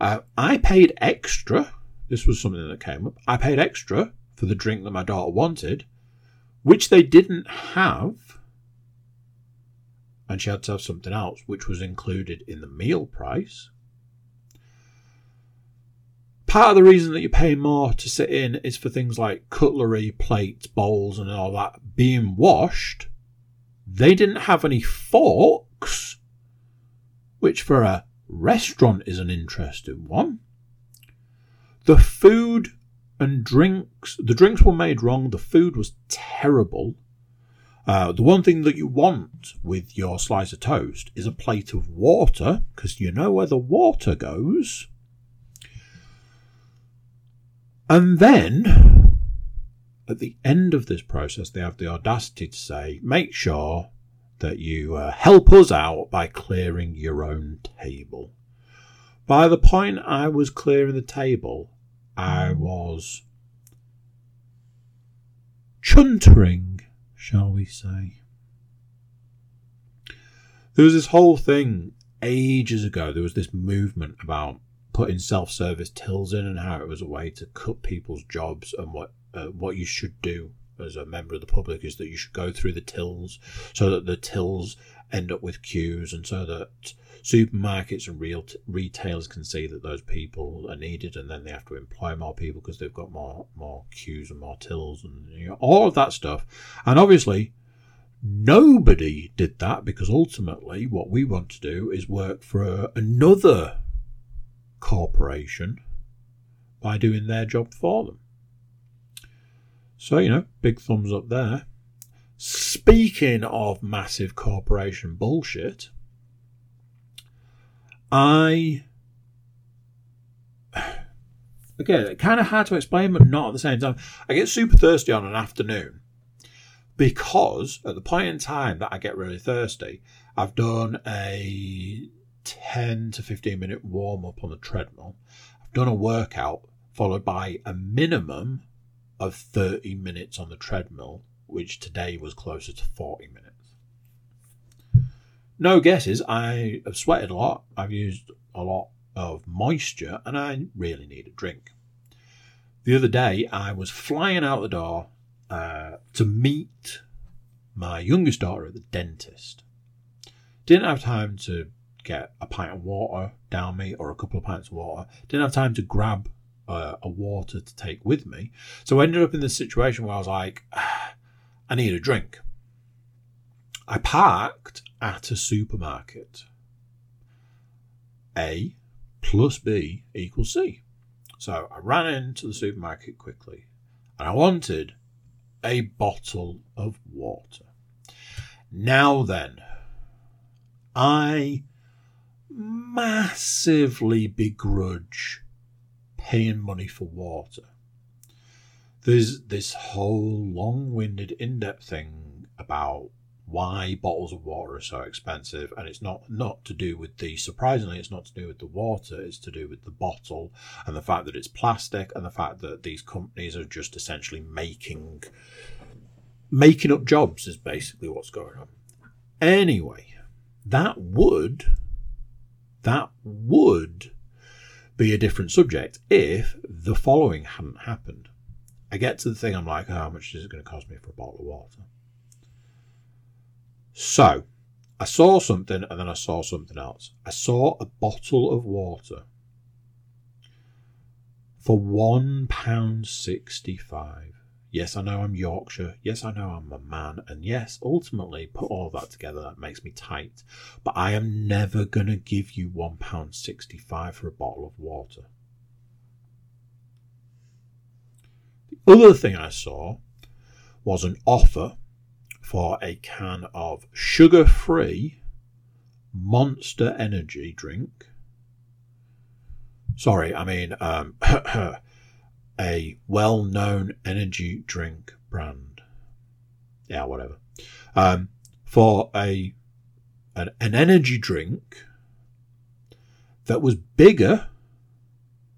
Uh, I paid extra. This was something that came up. I paid extra for the drink that my daughter wanted, which they didn't have. And she had to have something else, which was included in the meal price. Part of the reason that you pay more to sit in is for things like cutlery, plates, bowls, and all that being washed. They didn't have any forks, which for a restaurant is an interesting one. The food and drinks. The drinks were made wrong. The food was terrible. Uh, the one thing that you want with your slice of toast is a plate of water, because you know where the water goes. And then, at the end of this process, they have the audacity to say, make sure that you uh, help us out by clearing your own table. By the point I was clearing the table, I was chuntering, shall we say. There was this whole thing ages ago. There was this movement about putting self-service tills in and how it was a way to cut people's jobs and what uh, what you should do as a member of the public is that you should go through the tills so that the tills end up with queues and so that supermarkets and real t- retailers can see that those people are needed and then they have to employ more people because they've got more more queues and more tills and you know, all of that stuff. And obviously nobody did that because ultimately what we want to do is work for another corporation by doing their job for them so you know big thumbs up there speaking of massive corporation bullshit I again kind of hard to explain, but not at the same time. I get super thirsty on an afternoon because at the point in time that I get really thirsty, I've done a 10 to 15 minute warm up on the treadmill. I've done a workout followed by a minimum of 30 minutes on the treadmill, which today was closer to 40 minutes no guesses. I have sweated a lot. I've used a lot of moisture, and I really need a drink. The other day, I was flying out the door uh, to meet my youngest daughter at the dentist. Didn't have time to get a pint of water down me or a couple of pints of water. Didn't have time to grab uh, a water to take with me. So I ended up in this situation where I was like, ah, I need a drink. I parked at a supermarket. A plus B equals C. So I ran into the supermarket quickly and I wanted a bottle of water. Now then, I massively begrudge paying money for water. There's this whole long winded, in depth thing about why bottles of water are so expensive and it's not not to do with the surprisingly it's not to do with the water it's to do with the bottle and the fact that it's plastic and the fact that these companies are just essentially making making up jobs is basically what's going on anyway that would that would be a different subject if the following hadn't happened. I get to the thing, I'm like, oh, how much is it going to cost me for a bottle of water? So, I saw something and then I saw something else. I saw a bottle of water for £1.65. Yes, I know I'm Yorkshire. Yes, I know I'm a man. And yes, ultimately, put all that together, that makes me tight. But I am never going to give you £1.65 for a bottle of water. The other thing I saw was an offer for a can of sugar free monster energy drink. Sorry, I mean, um, a well known energy drink brand. Yeah, whatever. Um, for a an, an energy drink that was bigger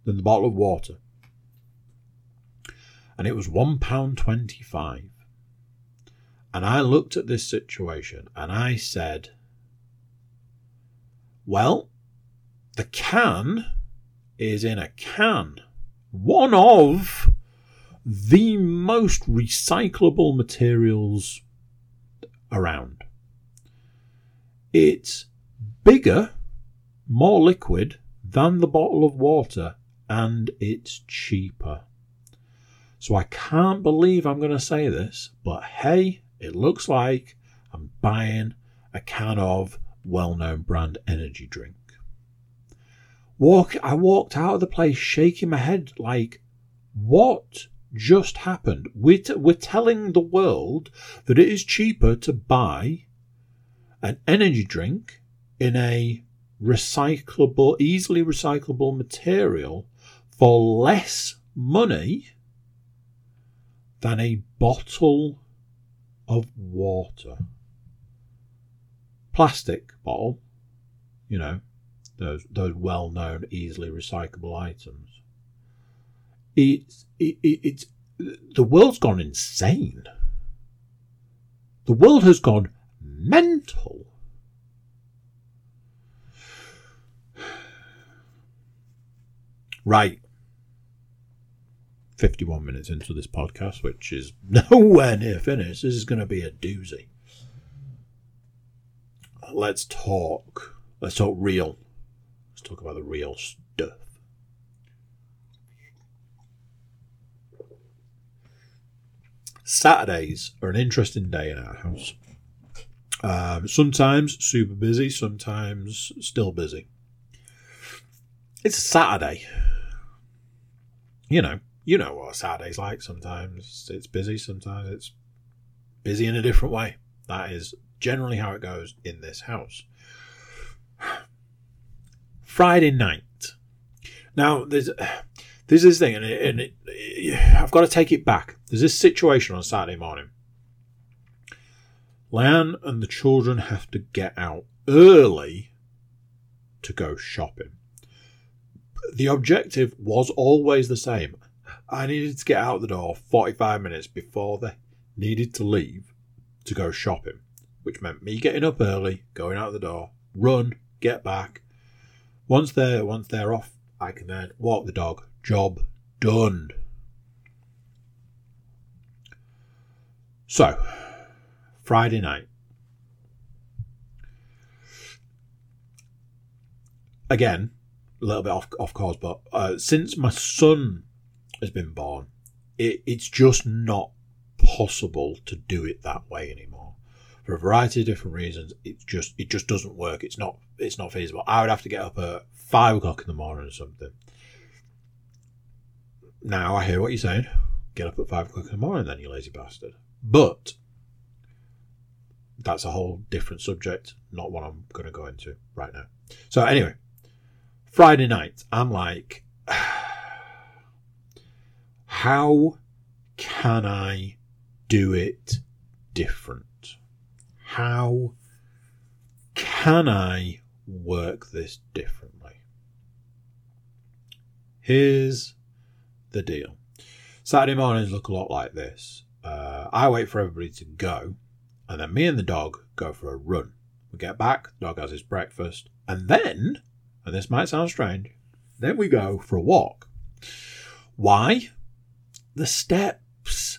than the bottle of water. And it was £1.25. And I looked at this situation and I said, well, the can is in a can one of the most recyclable materials around. It's bigger, more liquid than the bottle of water, and it's cheaper. So I can't believe I'm going to say this, but hey, it looks like I'm buying a can of well known brand energy drink. Walk, I walked out of the place shaking my head like, what just happened? We're, t- we're telling the world that it is cheaper to buy an energy drink in a recyclable, easily recyclable material for less money than a bottle of water. Plastic bottle, you know, those those well known, easily recyclable items. It's it, it's the world's gone insane. The world has gone mental. Right. 51 minutes into this podcast, which is nowhere near finished. This is going to be a doozy. Let's talk. Let's talk real Let's talk about the real stuff. Saturdays are an interesting day in our house. Um, sometimes super busy, sometimes still busy. It's a Saturday. You know, you know what a Saturday's like. Sometimes it's busy, sometimes it's busy in a different way. That is generally how it goes in this house. Friday night. Now, there's there's this thing, and, it, and it, I've got to take it back. There's this situation on Saturday morning. Leanne and the children have to get out early to go shopping. The objective was always the same. I needed to get out the door 45 minutes before they needed to leave to go shopping, which meant me getting up early, going out the door, run, get back, once they're once they're off, I can then walk the dog. Job done. So, Friday night. Again, a little bit off off course, but uh, since my son has been born, it, it's just not possible to do it that way anymore for a variety of different reasons. It just it just doesn't work. It's not it's not feasible. I would have to get up at five o'clock in the morning or something. Now I hear what you're saying. Get up at five o'clock in the morning, then you lazy bastard. But that's a whole different subject, not one I'm going to go into right now. So anyway, Friday night, I'm like, how can I do it different? how can I work this differently? Here's the deal. Saturday mornings look a lot like this. Uh, I wait for everybody to go, and then me and the dog go for a run. We get back, the dog has his breakfast, and then, and this might sound strange, Then we go for a walk. Why? The steps.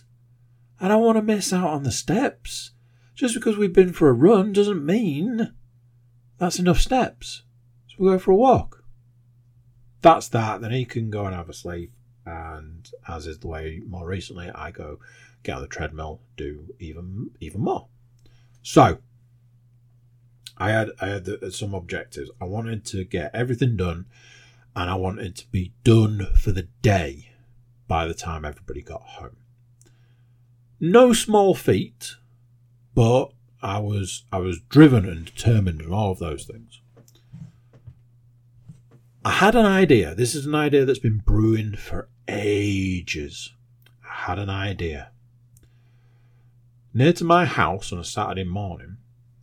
I don't want to miss out on the steps. Just because we've been for a run doesn't mean that's enough steps. So we go for a walk. That's that. Then he can go and have a sleep. And as is the way more recently, I go get on the treadmill, do even even more. So I had I had the, some objectives. I wanted to get everything done, and I wanted to be done for the day by the time everybody got home. No small feat, but I was I was driven and determined and all of those things. I had an idea. This is an idea that's been brewing for ages. I had an idea. Near to my house on a Saturday morning,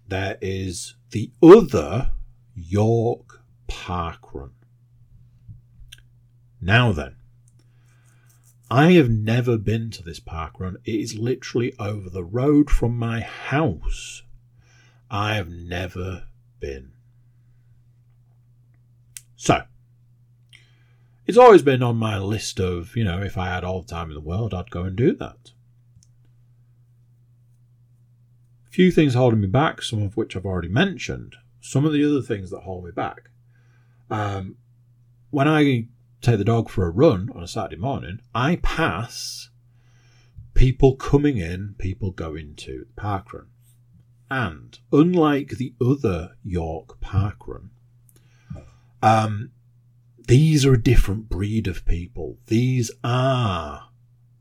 there is the other York Park Run. Now then, I have never been to this park run. It is literally over the road from my house. I have never been. So, it's always been on my list of, you know, if I had all the time in the world, I'd go and do that. Few things holding me back, some of which I've already mentioned. Some of the other things that hold me back. Um, when I take the dog for a run on a Saturday morning, I pass people coming in, people going to the park run. And unlike the other York park run, um, these are a different breed of people. These are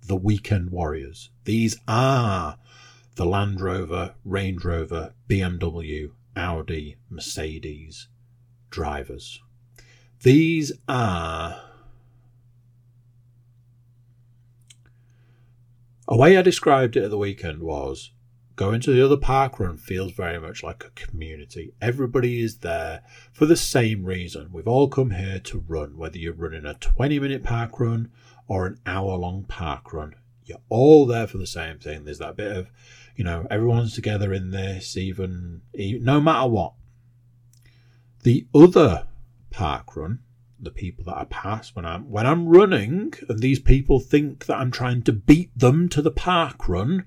the weekend warriors. These are the Land Rover, Range Rover, BMW, Audi, Mercedes drivers. These are A way I described it at the weekend was going to the other park run feels very much like a community. Everybody is there for the same reason. We've all come here to run, whether you're running a 20 minute park run or an hour long park run. You're all there for the same thing. There's that bit of, you know, everyone's together in this, even, even no matter what. The other park run the people that I pass when I'm when I'm running, and these people think that I'm trying to beat them to the park run,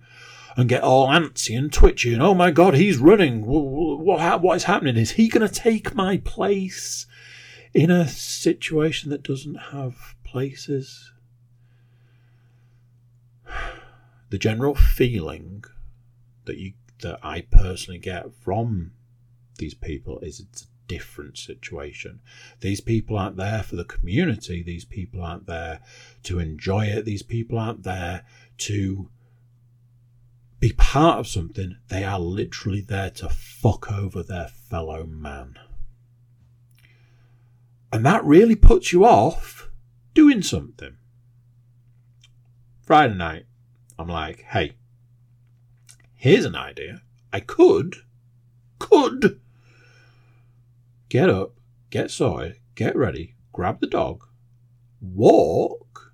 and get all antsy and twitchy. And oh my god, he's running! What what is happening? Is he going to take my place in a situation that doesn't have places? The general feeling that you that I personally get from these people is it's different situation. These people aren't there for the community. These people aren't there to enjoy it. These people aren't there to be part of something. They are literally there to fuck over their fellow man. And that really puts you off doing something. Friday night, I'm like, hey, here's an idea. I could, could get up, get sorted, get ready, grab the dog, walk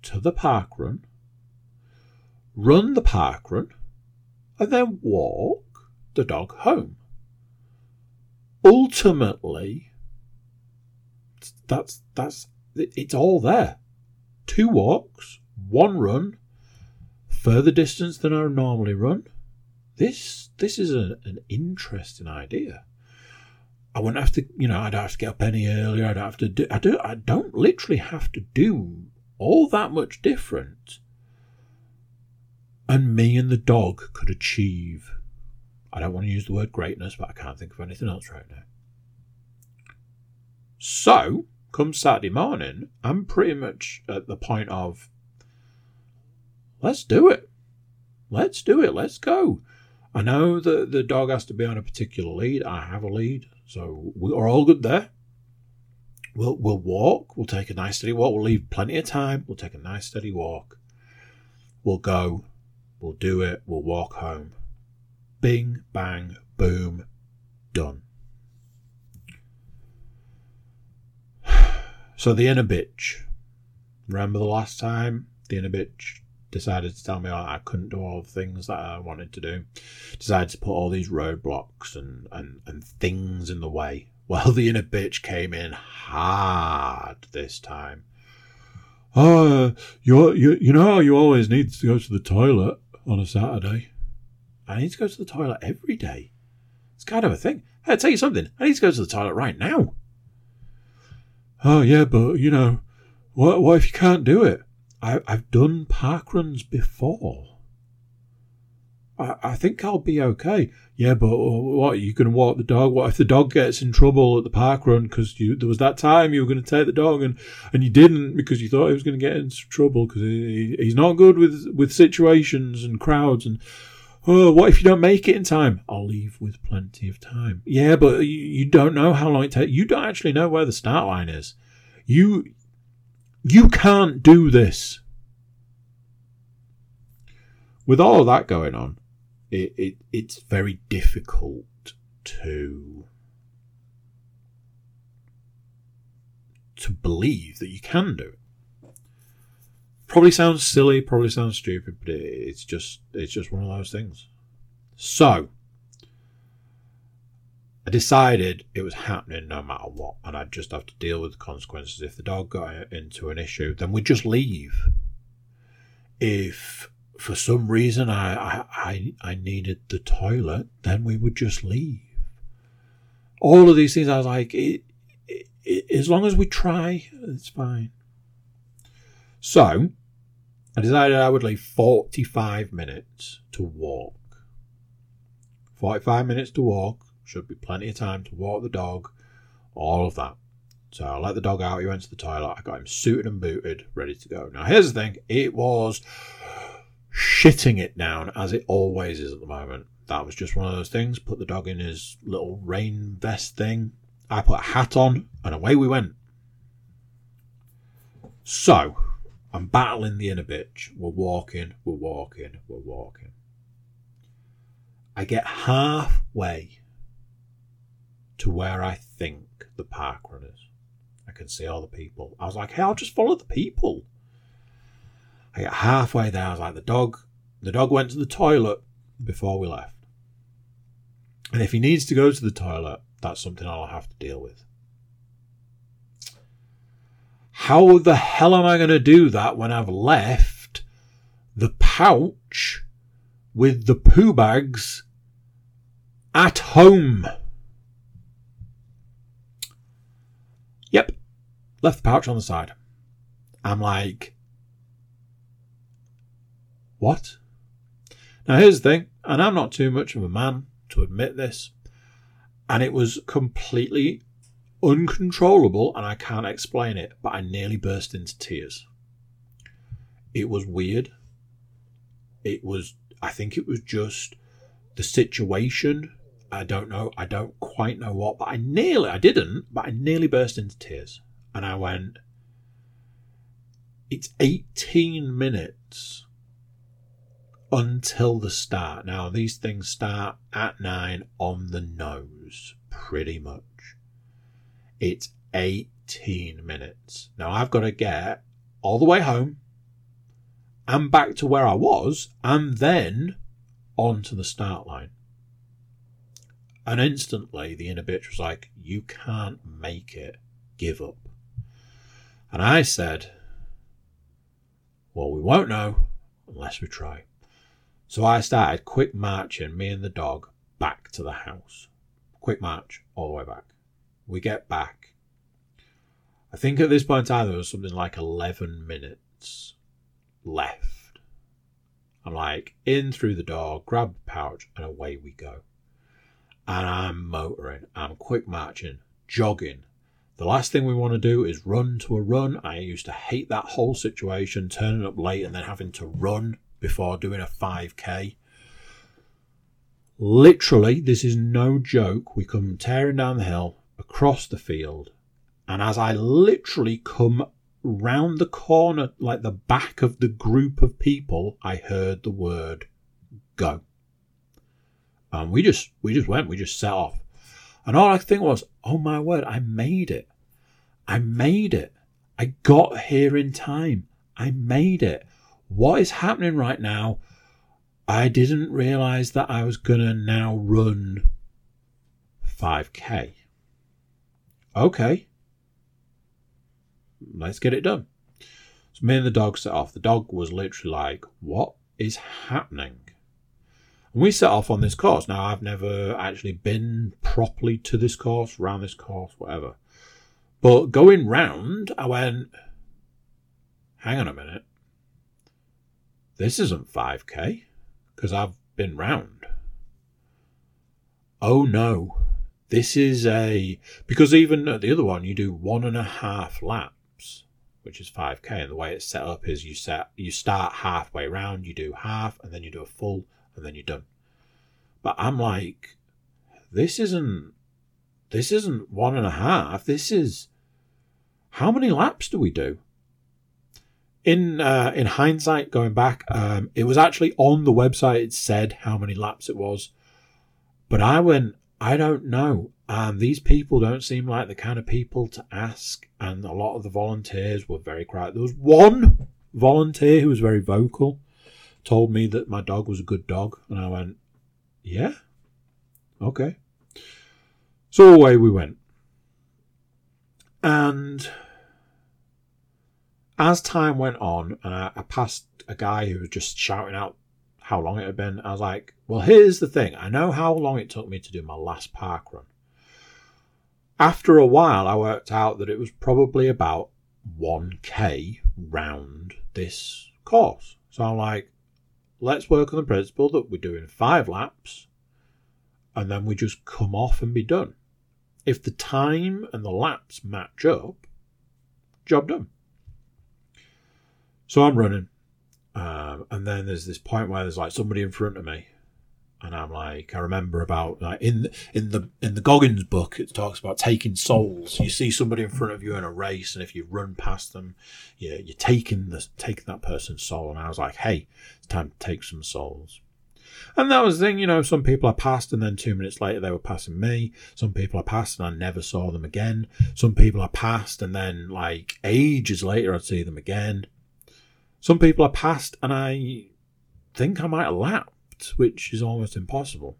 to the park run, run the park run, and then walk the dog home. Ultimately, that's that's it's all there. Two walks, one run, further distance than I normally run. This this is a, an interesting idea. I wouldn't have to, you know, I don't have to get up any earlier. I don't have to do, I don't, I don't literally have to do all that much different. And me and the dog could achieve. I don't want to use the word greatness, but I can't think of anything else right now. So, come Saturday morning, I'm pretty much at the point of, let's do it. Let's do it. Let's go. I know that the dog has to be on a particular lead. I have a lead. So we are all good there. We'll we'll walk. We'll take a nice steady walk. We'll leave plenty of time. We'll take a nice steady walk. We'll go. We'll do it. We'll walk home. Bing, bang, boom, done. So the inner bitch. Remember the last time the inner bitch decided to tell me I couldn't do all the things that I wanted to do. Decided to put all these roadblocks and, and, and things in the way. Well, the inner bitch came in hard this time. Oh, you, you, you know how you always need to go to the toilet on a Saturday? I need to go to the toilet every day. It's kind of a thing. I'll tell you something. I need to go to the toilet right now. Oh, yeah, but, you know, what, what if you can't do it? I, I've done park runs before. I, I think I'll be okay. Yeah, but what? You going to walk the dog? What if the dog gets in trouble at the park run because there was that time you were going to take the dog and, and you didn't because you thought he was going to get into trouble because he, he's not good with with situations and crowds and. Oh, what if you don't make it in time? I'll leave with plenty of time. Yeah, but you, you don't know how long it takes. You don't actually know where the start line is. You you can't do this. With all of that going on, it, it it's very difficult to to believe that you can do it. Probably sounds silly, probably sounds stupid, but it, it's just it's just one of those things. So I decided it was happening no matter what, and I'd just have to deal with the consequences. If the dog got into an issue, then we'd just leave. If for some reason I, I, I needed the toilet, then we would just leave. All of these things, I was like, it, it, it, as long as we try, it's fine. So, I decided I would leave 45 minutes to walk. 45 minutes to walk, should be plenty of time to walk the dog, all of that. So I let the dog out, he went to the toilet, I got him suited and booted, ready to go. Now, here's the thing it was shitting it down as it always is at the moment. That was just one of those things. Put the dog in his little rain vest thing. I put a hat on, and away we went. So, I'm battling the inner bitch. We're walking, we're walking, we're walking. I get halfway to where I think the park run is. I can see all the people. I was like, hey, I'll just follow the people. I got halfway there. I was like, the dog, the dog went to the toilet before we left. And if he needs to go to the toilet, that's something I'll have to deal with. How the hell am I going to do that when I've left the pouch with the poo bags at home? Left the pouch on the side. I'm like, what? Now, here's the thing, and I'm not too much of a man to admit this, and it was completely uncontrollable, and I can't explain it, but I nearly burst into tears. It was weird. It was, I think it was just the situation. I don't know. I don't quite know what, but I nearly, I didn't, but I nearly burst into tears. And I went, it's 18 minutes until the start. Now, these things start at nine on the nose, pretty much. It's 18 minutes. Now, I've got to get all the way home and back to where I was, and then onto the start line. And instantly, the inner bitch was like, You can't make it. Give up. And I said, Well, we won't know unless we try. So I started quick marching me and the dog back to the house. Quick march all the way back. We get back. I think at this point in time there was something like 11 minutes left. I'm like in through the door, grab the pouch, and away we go. And I'm motoring, I'm quick marching, jogging. The last thing we want to do is run to a run. I used to hate that whole situation, turning up late and then having to run before doing a 5k. Literally, this is no joke. We come tearing down the hill across the field, and as I literally come round the corner, like the back of the group of people, I heard the word go. And we just we just went, we just set off. And all I think was, oh my word, I made it. I made it. I got here in time. I made it what is happening right now? I didn't realize that I was going to now run 5k. okay, let's get it done. So me and the dog set off. The dog was literally like, what is happening? And we set off on this course. Now, I've never actually been properly to this course, around this course, whatever. But going round, I went, hang on a minute. This isn't 5k because I've been round. Oh no, this is a. Because even at the other one, you do one and a half laps, which is 5k. And the way it's set up is you set you start halfway round, you do half, and then you do a full, and then you're done. But I'm like, this isn't this isn't one and a half. This is how many laps do we do? In uh, in hindsight, going back, um, it was actually on the website. It said how many laps it was, but I went, I don't know. And these people don't seem like the kind of people to ask. And a lot of the volunteers were very quiet. There was one volunteer who was very vocal, told me that my dog was a good dog, and I went, yeah, okay. So away we went. And as time went on, and I, I, passed a guy who was just shouting out how long it had been, I was like, well, here's the thing. I know how long it took me to do my last park run. After a while, I worked out that it was probably about 1k round this course. So I'm like, let's work on the principle that we're doing five laps and then we just come off and be done. If the time and the laps match up, job done. So I'm running, um, and then there's this point where there's like somebody in front of me, and I'm like, I remember about like in in the in the Goggins book, it talks about taking souls. You see somebody in front of you in a race, and if you run past them, you, you're taking the taking that person's soul. And I was like, hey, it's time to take some souls. And that was the thing, you know, some people I passed and then two minutes later they were passing me. Some people I passed and I never saw them again. Some people I passed and then like ages later I'd see them again. Some people I passed, and I think I might have lapped, which is almost impossible.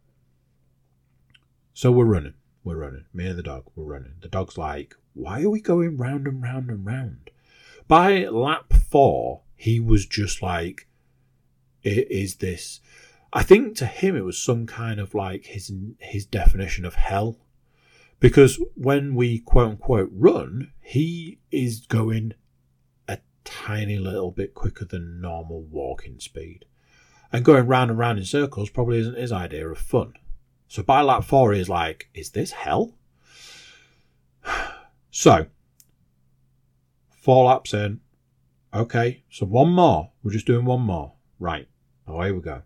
So we're running. We're running. Me and the dog, we're running. The dog's like, why are we going round and round and round? By lap four, he was just like, is this. I think to him it was some kind of like his his definition of hell. Because when we quote unquote run, he is going a tiny little bit quicker than normal walking speed. And going round and round in circles probably isn't his idea of fun. So by lap four, he's like, is this hell? So, four laps in. Okay, so one more. We're just doing one more. Right, away we go.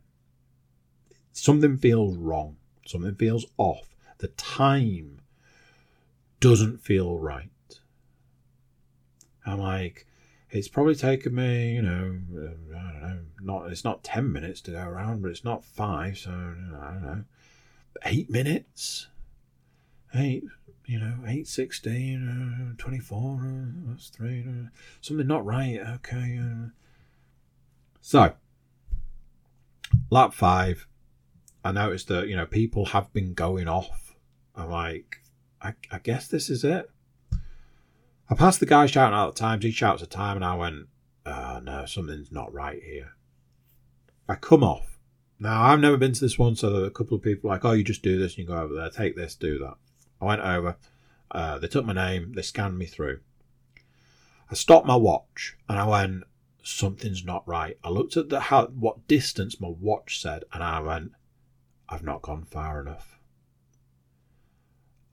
Something feels wrong. Something feels off. The time doesn't feel right. I'm like, it's probably taken me, you know, uh, I don't know, not it's not ten minutes to go around, but it's not five, so I don't know, eight minutes, eight, you know, eight sixteen, uh, twenty four, uh, that's three, uh, something not right. Okay, uh. so lap five, I noticed that you know people have been going off. I'm like, I, I guess this is it. I passed the guy shouting out the times. He shouts a time, and I went, oh, no, something's not right here. I come off. Now, I've never been to this one, so a couple of people like, oh, you just do this and you go over there, take this, do that. I went over. Uh, they took my name, they scanned me through. I stopped my watch and I went, something's not right. I looked at the how what distance my watch said, and I went, I've not gone far enough.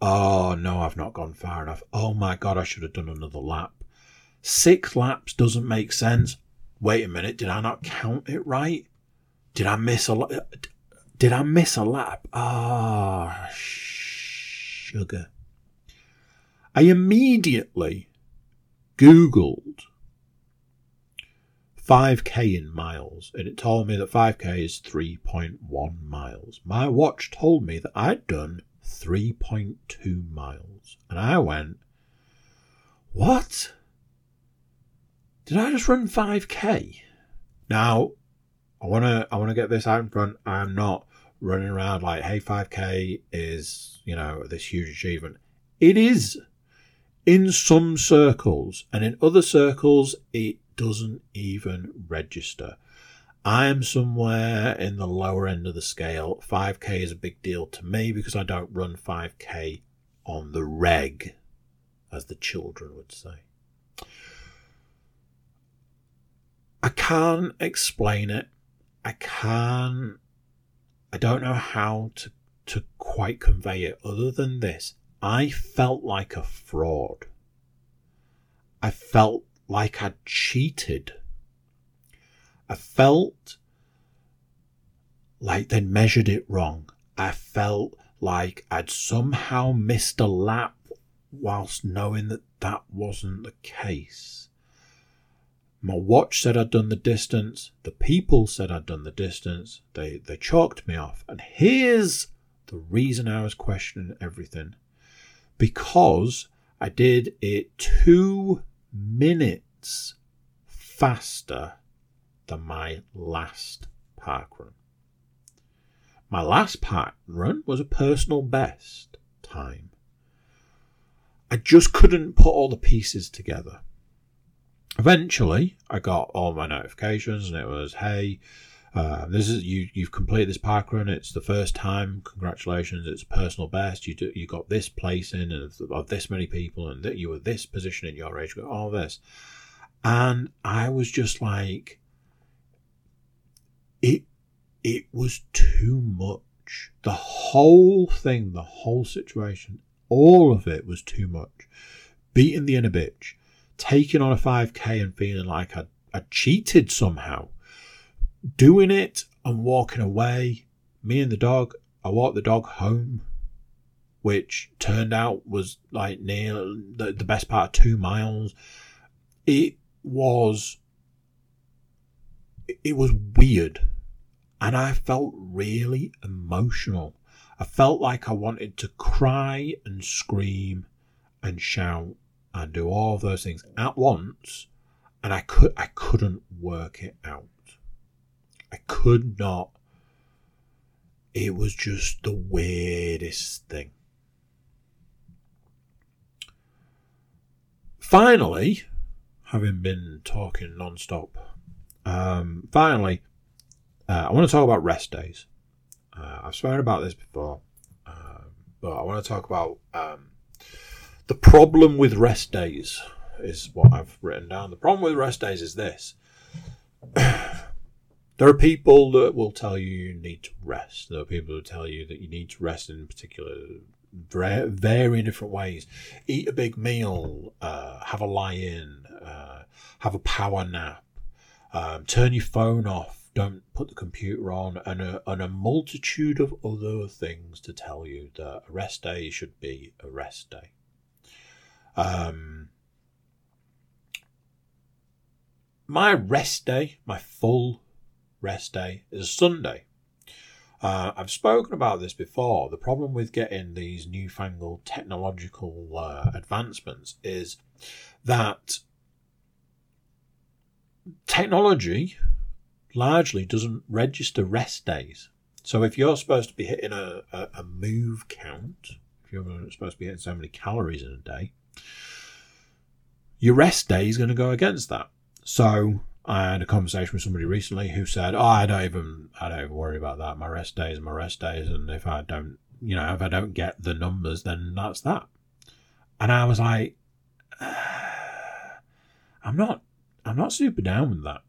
Oh, no, I've not gone far enough. Oh my God, I should have done another lap. Six laps doesn't make sense. Wait a minute, did I not count it right? Did I miss a lap? Did I miss a lap? Ah, oh, sugar. I immediately Googled 5k in miles and it told me that 5k is 3.1 miles. My watch told me that I'd done 3.2 miles. And I went, What? Did I just run 5k? Now, I want to I want to get this out in front. I'm not running around like, "Hey, 5k is, you know, this huge achievement." It is. in some circles, and in other circles, it doesn't even register. I am somewhere in the lower end of the scale. 5k is a big deal to me because I don't run 5k on the reg, as the children would say. I can't explain it. I can't. I don't know how to, to quite convey it other than this. I felt like a fraud. I felt like I'd cheated. I felt like they'd measured it wrong. I felt like I'd somehow missed a lap whilst knowing that that wasn't the case. My watch said I'd done the distance. The people said I'd done the distance. They they chalked me off. And here's the reason I was questioning everything. Because I did it two minutes faster than my last park run. My last park run was a personal best time. I just couldn't put all the pieces together. Eventually, I got all my notifications, and it was, "Hey, uh, this is you. You've completed this park run. It's the first time. Congratulations! It's personal best. You do, you got this place in of, of this many people, and that you were this position in your age. All this." And I was just like, it it was too much. The whole thing, the whole situation, all of it was too much. Beating the inner bitch, taking on a 5k and feeling like I'd, I'd cheated somehow, doing it and walking away. Me and the dog, I walked the dog home, which turned out was like near the, the best part of two miles. It was it was weird and I felt really emotional. I felt like I wanted to cry and scream and shout and do all those things at once and I could I couldn't work it out. I could not it was just the weirdest thing. Finally, having been talking non-stop. Um, finally, uh, I want to talk about rest days. Uh, I've spoken about this before, um, but I want to talk about um, the problem with rest days. Is what I've written down. The problem with rest days is this: there are people that will tell you you need to rest. There are people who tell you that you need to rest in particular very different ways. Eat a big meal, uh, have a lie in, uh, have a power nap, um, turn your phone off, don't put the computer on, and a, and a multitude of other things to tell you that a rest day should be a rest day. Um, my rest day, my full rest day, is Sunday. Uh, I've spoken about this before. The problem with getting these newfangled technological uh, advancements is that technology largely doesn't register rest days. So if you're supposed to be hitting a, a, a move count, if you're supposed to be hitting so many calories in a day, your rest day is going to go against that. So I had a conversation with somebody recently who said, "Oh, I don't even, I don't even worry about that. My rest days my rest days, and if I don't, you know, if I don't get the numbers, then that's that." And I was like, "I'm not, I'm not super down with that."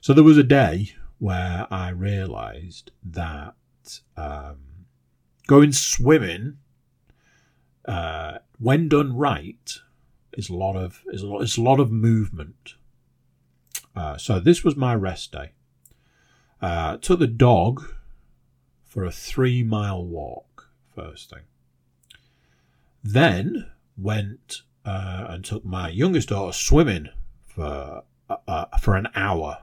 So there was a day where I realised that um, going swimming, uh, when done right, is a lot of is a lot, it's a lot of movement. Uh, so this was my rest day. Uh, took the dog for a three mile walk first thing. Then went uh, and took my youngest daughter swimming for uh, uh, for an hour.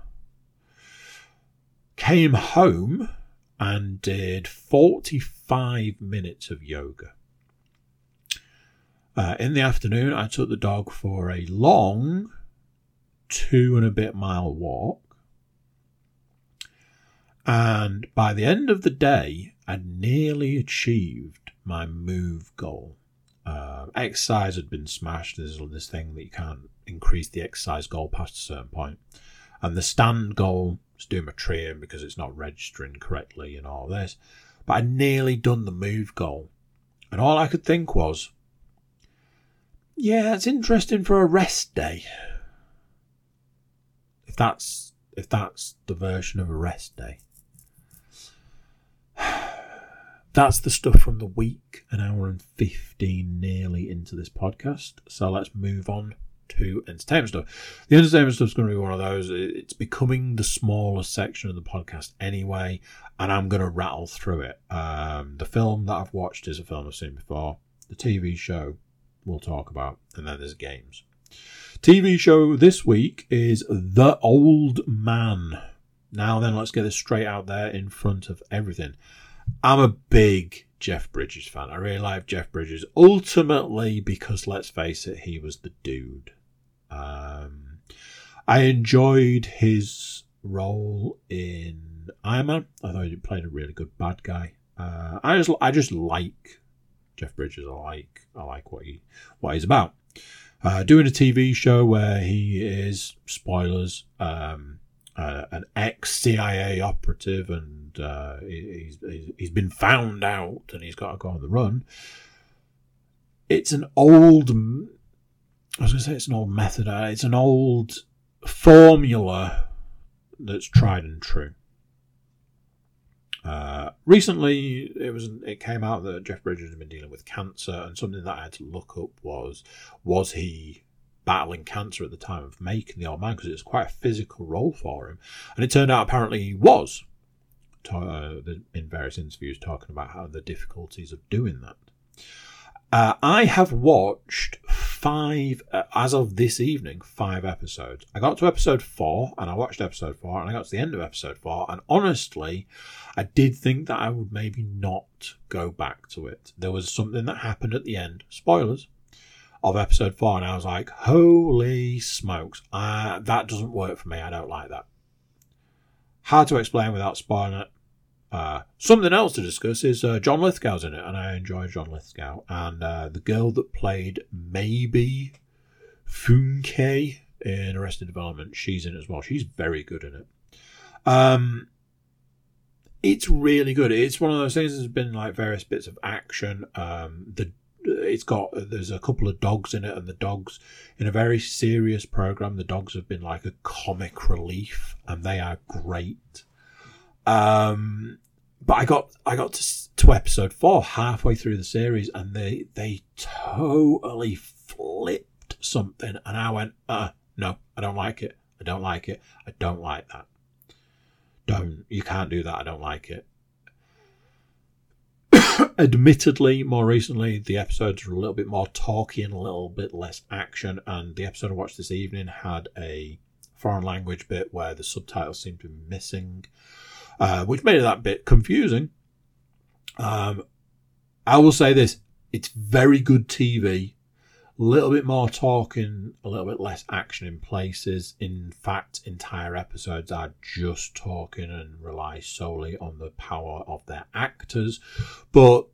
Came home and did forty five minutes of yoga. Uh, in the afternoon, I took the dog for a long two and a bit mile walk. And by the end of the day, I'd nearly achieved my move goal. Uh, exercise had been smashed. There's this thing that you can't increase the exercise goal past a certain point. And the stand goal is doing my tree because it's not registering correctly and all this. But I'd nearly done the move goal. And all I could think was, yeah, it's interesting for a rest day. If that's if that's the version of a rest day. That's the stuff from the week, an hour and 15 nearly into this podcast. So let's move on to entertainment stuff. The entertainment stuff is going to be one of those. It's becoming the smallest section of the podcast anyway, and I'm going to rattle through it. Um, the film that I've watched is a film I've seen before. The TV show we'll talk about, and then there's games. TV show this week is The Old Man. Now then, let's get this straight out there in front of everything. I'm a big Jeff Bridges fan. I really like Jeff Bridges. Ultimately, because let's face it, he was the dude. Um, I enjoyed his role in Iron Man. I thought he played a really good bad guy. Uh, I just, I just like Jeff Bridges. I like, I like what he, what he's about. Uh, doing a TV show where he is spoilers, um, uh, an ex CIA operative and uh, he's, he's been found out and he's got to go on the run. It's an old, I was going to say it's an old method, uh, it's an old formula that's tried and true. Uh, recently, it was it came out that Jeff Bridges had been dealing with cancer, and something that I had to look up was was he battling cancer at the time of making the old man because it was quite a physical role for him, and it turned out apparently he was uh, in various interviews talking about how the difficulties of doing that. Uh, I have watched five, uh, as of this evening, five episodes. I got to episode four and I watched episode four and I got to the end of episode four. And honestly, I did think that I would maybe not go back to it. There was something that happened at the end, spoilers, of episode four. And I was like, holy smokes, uh, that doesn't work for me. I don't like that. Hard to explain without spoiling it. Uh, something else to discuss is uh, John Lithgow's in it, and I enjoy John Lithgow. And uh, the girl that played Maeby Funke in Arrested Development, she's in it as well. She's very good in it. Um, it's really good. It's one of those things. There's been like various bits of action. Um, the it's got there's a couple of dogs in it, and the dogs in a very serious program. The dogs have been like a comic relief, and they are great. Um, but I got I got to, to episode four halfway through the series, and they they totally flipped something, and I went, uh, no, I don't like it. I don't like it. I don't like that. Don't you can't do that. I don't like it. Admittedly, more recently, the episodes are a little bit more talky and a little bit less action. And the episode I watched this evening had a foreign language bit where the subtitles seemed to be missing, uh, which made it that bit confusing. Um, I will say this it's very good TV a little bit more talking, a little bit less action in places. In fact, entire episodes are just talking and rely solely on the power of their actors. But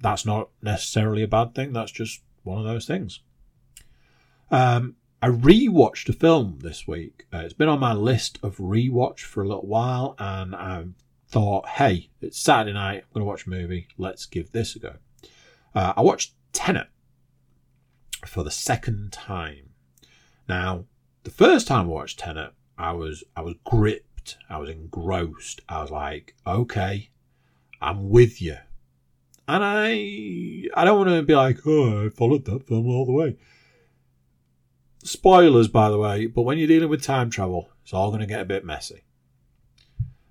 that's not necessarily a bad thing. That's just one of those things. Um, I rewatched a film this week. Uh, it's been on my list of rewatch for a little while, and I thought, hey, it's Saturday night. I'm going to watch a movie. Let's give this a go. Uh, I watched Tenet for the second time. Now, the first time I watched Tenet, I was I was gripped, I was engrossed. I was like, okay, I'm with you. And I I don't want to be like, oh, I followed that film all the way. Spoilers, by the way, but when you're dealing with time travel, it's all going to get a bit messy.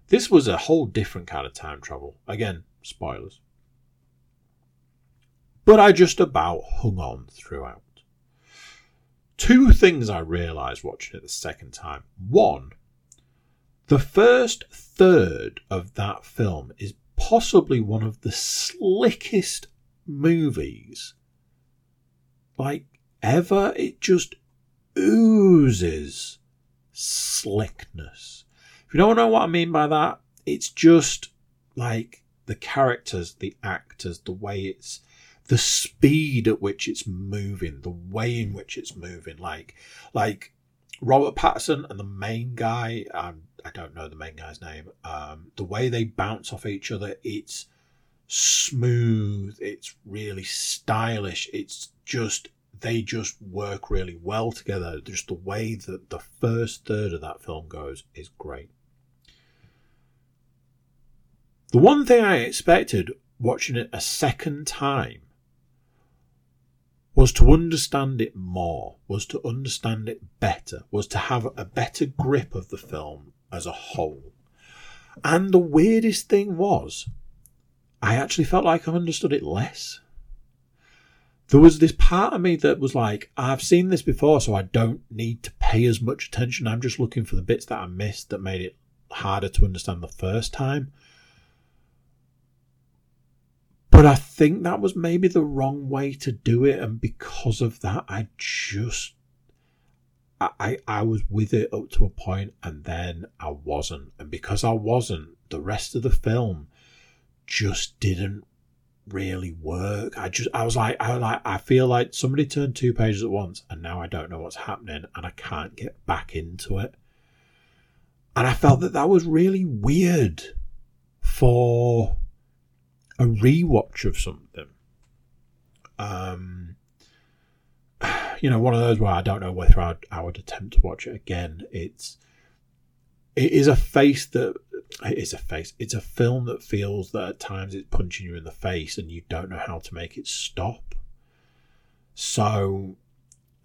This was a whole different kind of time travel. Again, spoilers. But I just about hung on throughout two things I realised watching it the second time. One, the first third of that film is possibly one of the slickest movies like ever. It just oozes slickness. If you don't know what I mean by that, it's just like the characters, the actors, the way it's the speed at which it's moving, the way in which it's moving, like like Robert Pattinson and the main guy. Um, I don't know the main guy's name. Um, the way they bounce off each other, it's smooth. It's really stylish. It's just they just work really well together. Just the way that the first third of that film goes is great. The one thing I expected watching it a second time was to understand it more, was to understand it better, was to have a better grip of the film as a whole. And the weirdest thing was, I actually felt like I understood it less. There was this part of me that was like, I've seen this before, so I don't need to pay as much attention. I'm just looking for the bits that I missed that made it harder to understand the first time. But I think that was maybe the wrong way to do it, and because of that, I just I I was with it up to a point, and then I wasn't, and because I wasn't, the rest of the film just didn't really work. I just I was like I like I feel like somebody turned two pages at once, and now I don't know what's happening, and I can't get back into it. And I felt that that was really weird for a rewatch of something. Um, you know, one of those where I don't know whether I'd, I would attempt to watch it again. It's it is a face that it is a face. It's a film that feels that at times it's punching you in the face and you don't know how to make it stop. So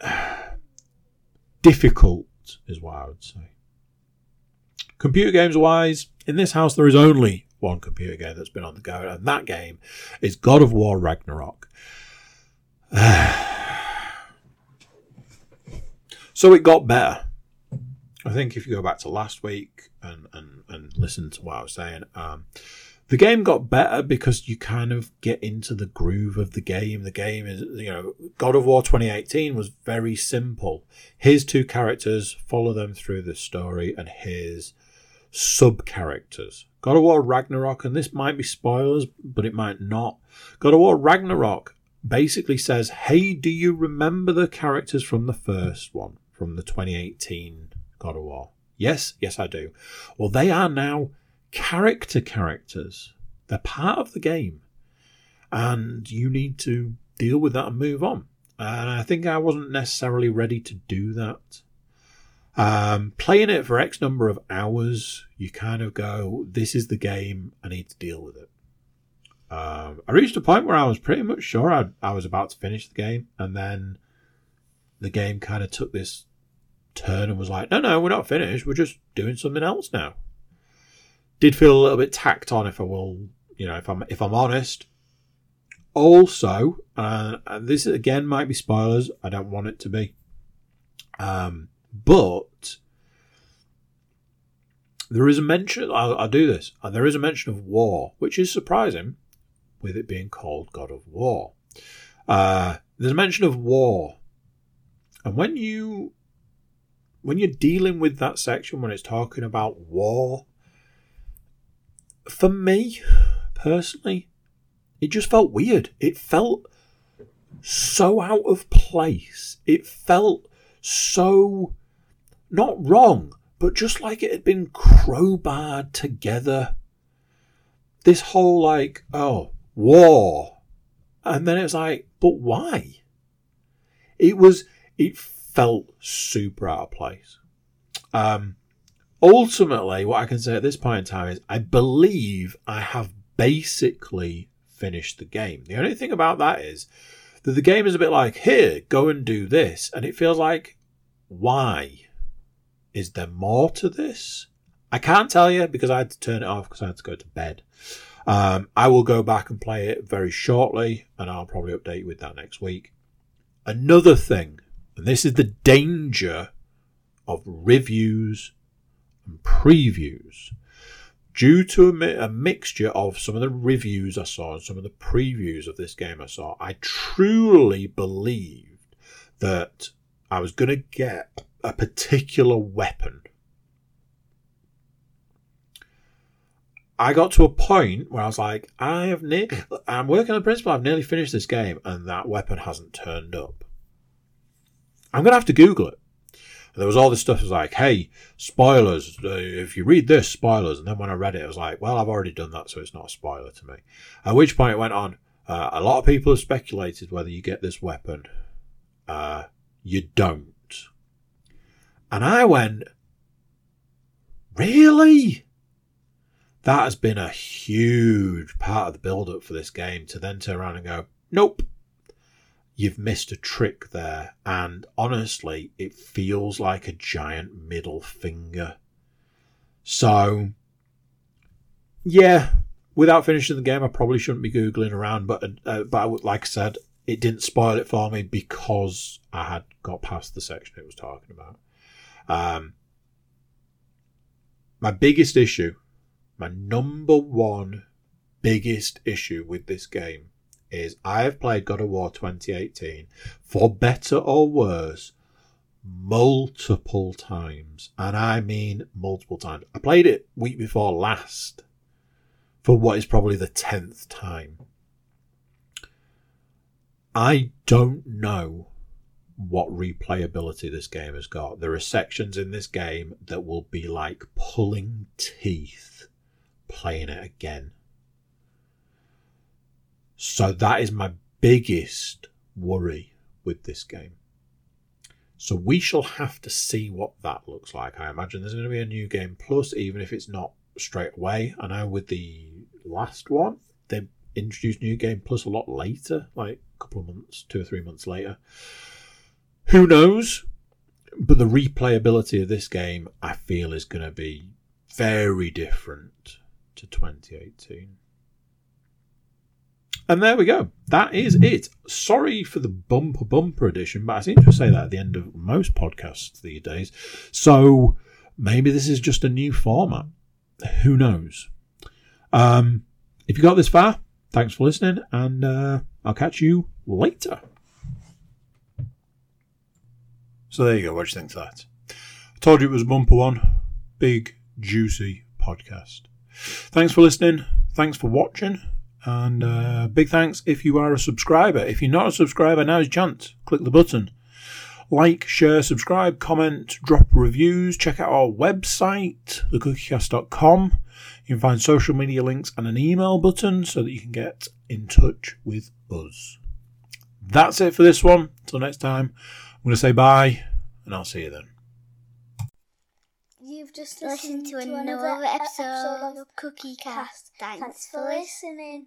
difficult is what I would say. Computer games wise, in this house there is only one computer game that's been on the go, and that game is God of War Ragnarok. so it got better. I think if you go back to last week and, and, and listen to what I was saying, um, the game got better because you kind of get into the groove of the game. The game is, you know, God of War 2018 was very simple. Here's two characters, follow them through the story, and here's sub characters. God of War Ragnarok, and this might be spoilers, but it might not. God of War Ragnarok basically says, Hey, do you remember the characters from the first one, from the 2018 God of War? Yes, yes, I do. Well, they are now character characters. They're part of the game. And you need to deal with that and move on. And I think I wasn't necessarily ready to do that. Um, playing it for X number of hours, you kind of go, this is the game, I need to deal with it. Um, I reached a point where I was pretty much sure I, I was about to finish the game, and then the game kind of took this turn and was like, no, no, we're not finished, we're just doing something else now. Did feel a little bit tacked on, if I will, you know, if I'm if I'm honest. Also, uh, and this again might be spoilers. I don't want it to be. Um, but there is a mention, I'll, I'll do this, and there is a mention of war, which is surprising with it being called God of War. Uh, there's a mention of war. And when you when you're dealing with that section when it's talking about war, for me personally, it just felt weird. It felt so out of place. It felt so not wrong, but just like it had been crowbarred together. This whole like, oh, war. And then it's like, but why? It was, it felt super out of place. Um, ultimately, what I can say at this point in time is I believe I have basically finished the game. The only thing about that is that the game is a bit like, here, go and do this. And it feels like, why? Is there more to this? I can't tell you because I had to turn it off because I had to go to bed. Um, I will go back and play it very shortly, and I'll probably update you with that next week. Another thing, and this is the danger of reviews and previews. Due to a, a mixture of some of the reviews I saw and some of the previews of this game I saw, I truly believed that I was going to get a particular weapon. I got to a point where I was like, I have ne- I'm working on the principle. I've nearly finished this game, and that weapon hasn't turned up. I'm gonna have to Google it. And there was all this stuff. It was like, hey, spoilers. Uh, if you read this, spoilers. And then when I read it, I was like, well, I've already done that, so it's not a spoiler to me. At which point it went on. Uh, a lot of people have speculated whether you get this weapon. Uh, you don't. And I went, really? That has been a huge part of the build up for this game to then turn around and go, nope, you've missed a trick there. And honestly, it feels like a giant middle finger. So, yeah, without finishing the game, I probably shouldn't be googling around. But uh, but like I said, it didn't spoil it for me because I had got past the section it was talking about. Um, my biggest issue, my number one biggest issue with this game is I have played God of War 2018 for better or worse multiple times. And I mean multiple times. I played it week before last for what is probably the 10th time. I don't know what replayability this game has got. There are sections in this game that will be like pulling teeth playing it again. So that is my biggest worry with this game. So we shall have to see what that looks like. I imagine there's going to be a new game plus, even if it's not straight away. I know with the last one, they introduced new game plus a lot later, like a couple of months, two or three months later. Who knows? But the replayability of this game, I feel, is going to be very different to 2018. And there we go. That is it. Sorry for the bumper bumper edition, but I seem to say that at the end of most podcasts these days. So maybe this is just a new format. Who knows? Um, if you got this far, thanks for listening, and uh, I'll catch you later. So there you go. What do you think of that? I told you it was bumper one. Big, juicy podcast. Thanks for listening. Thanks for watching. And uh, big thanks if you are a subscriber. If you're not a subscriber, now's your chance. Click the button. Like, share, subscribe, comment, drop reviews. Check out our website, thecookiecast.com. You can find social media links and an email button so that you can get in touch with us. That's it for this one. Until next time, I'm going to say bye, and I'll see you then. You've just listened, to, another episode of Cookie Cast. Thanks for listening.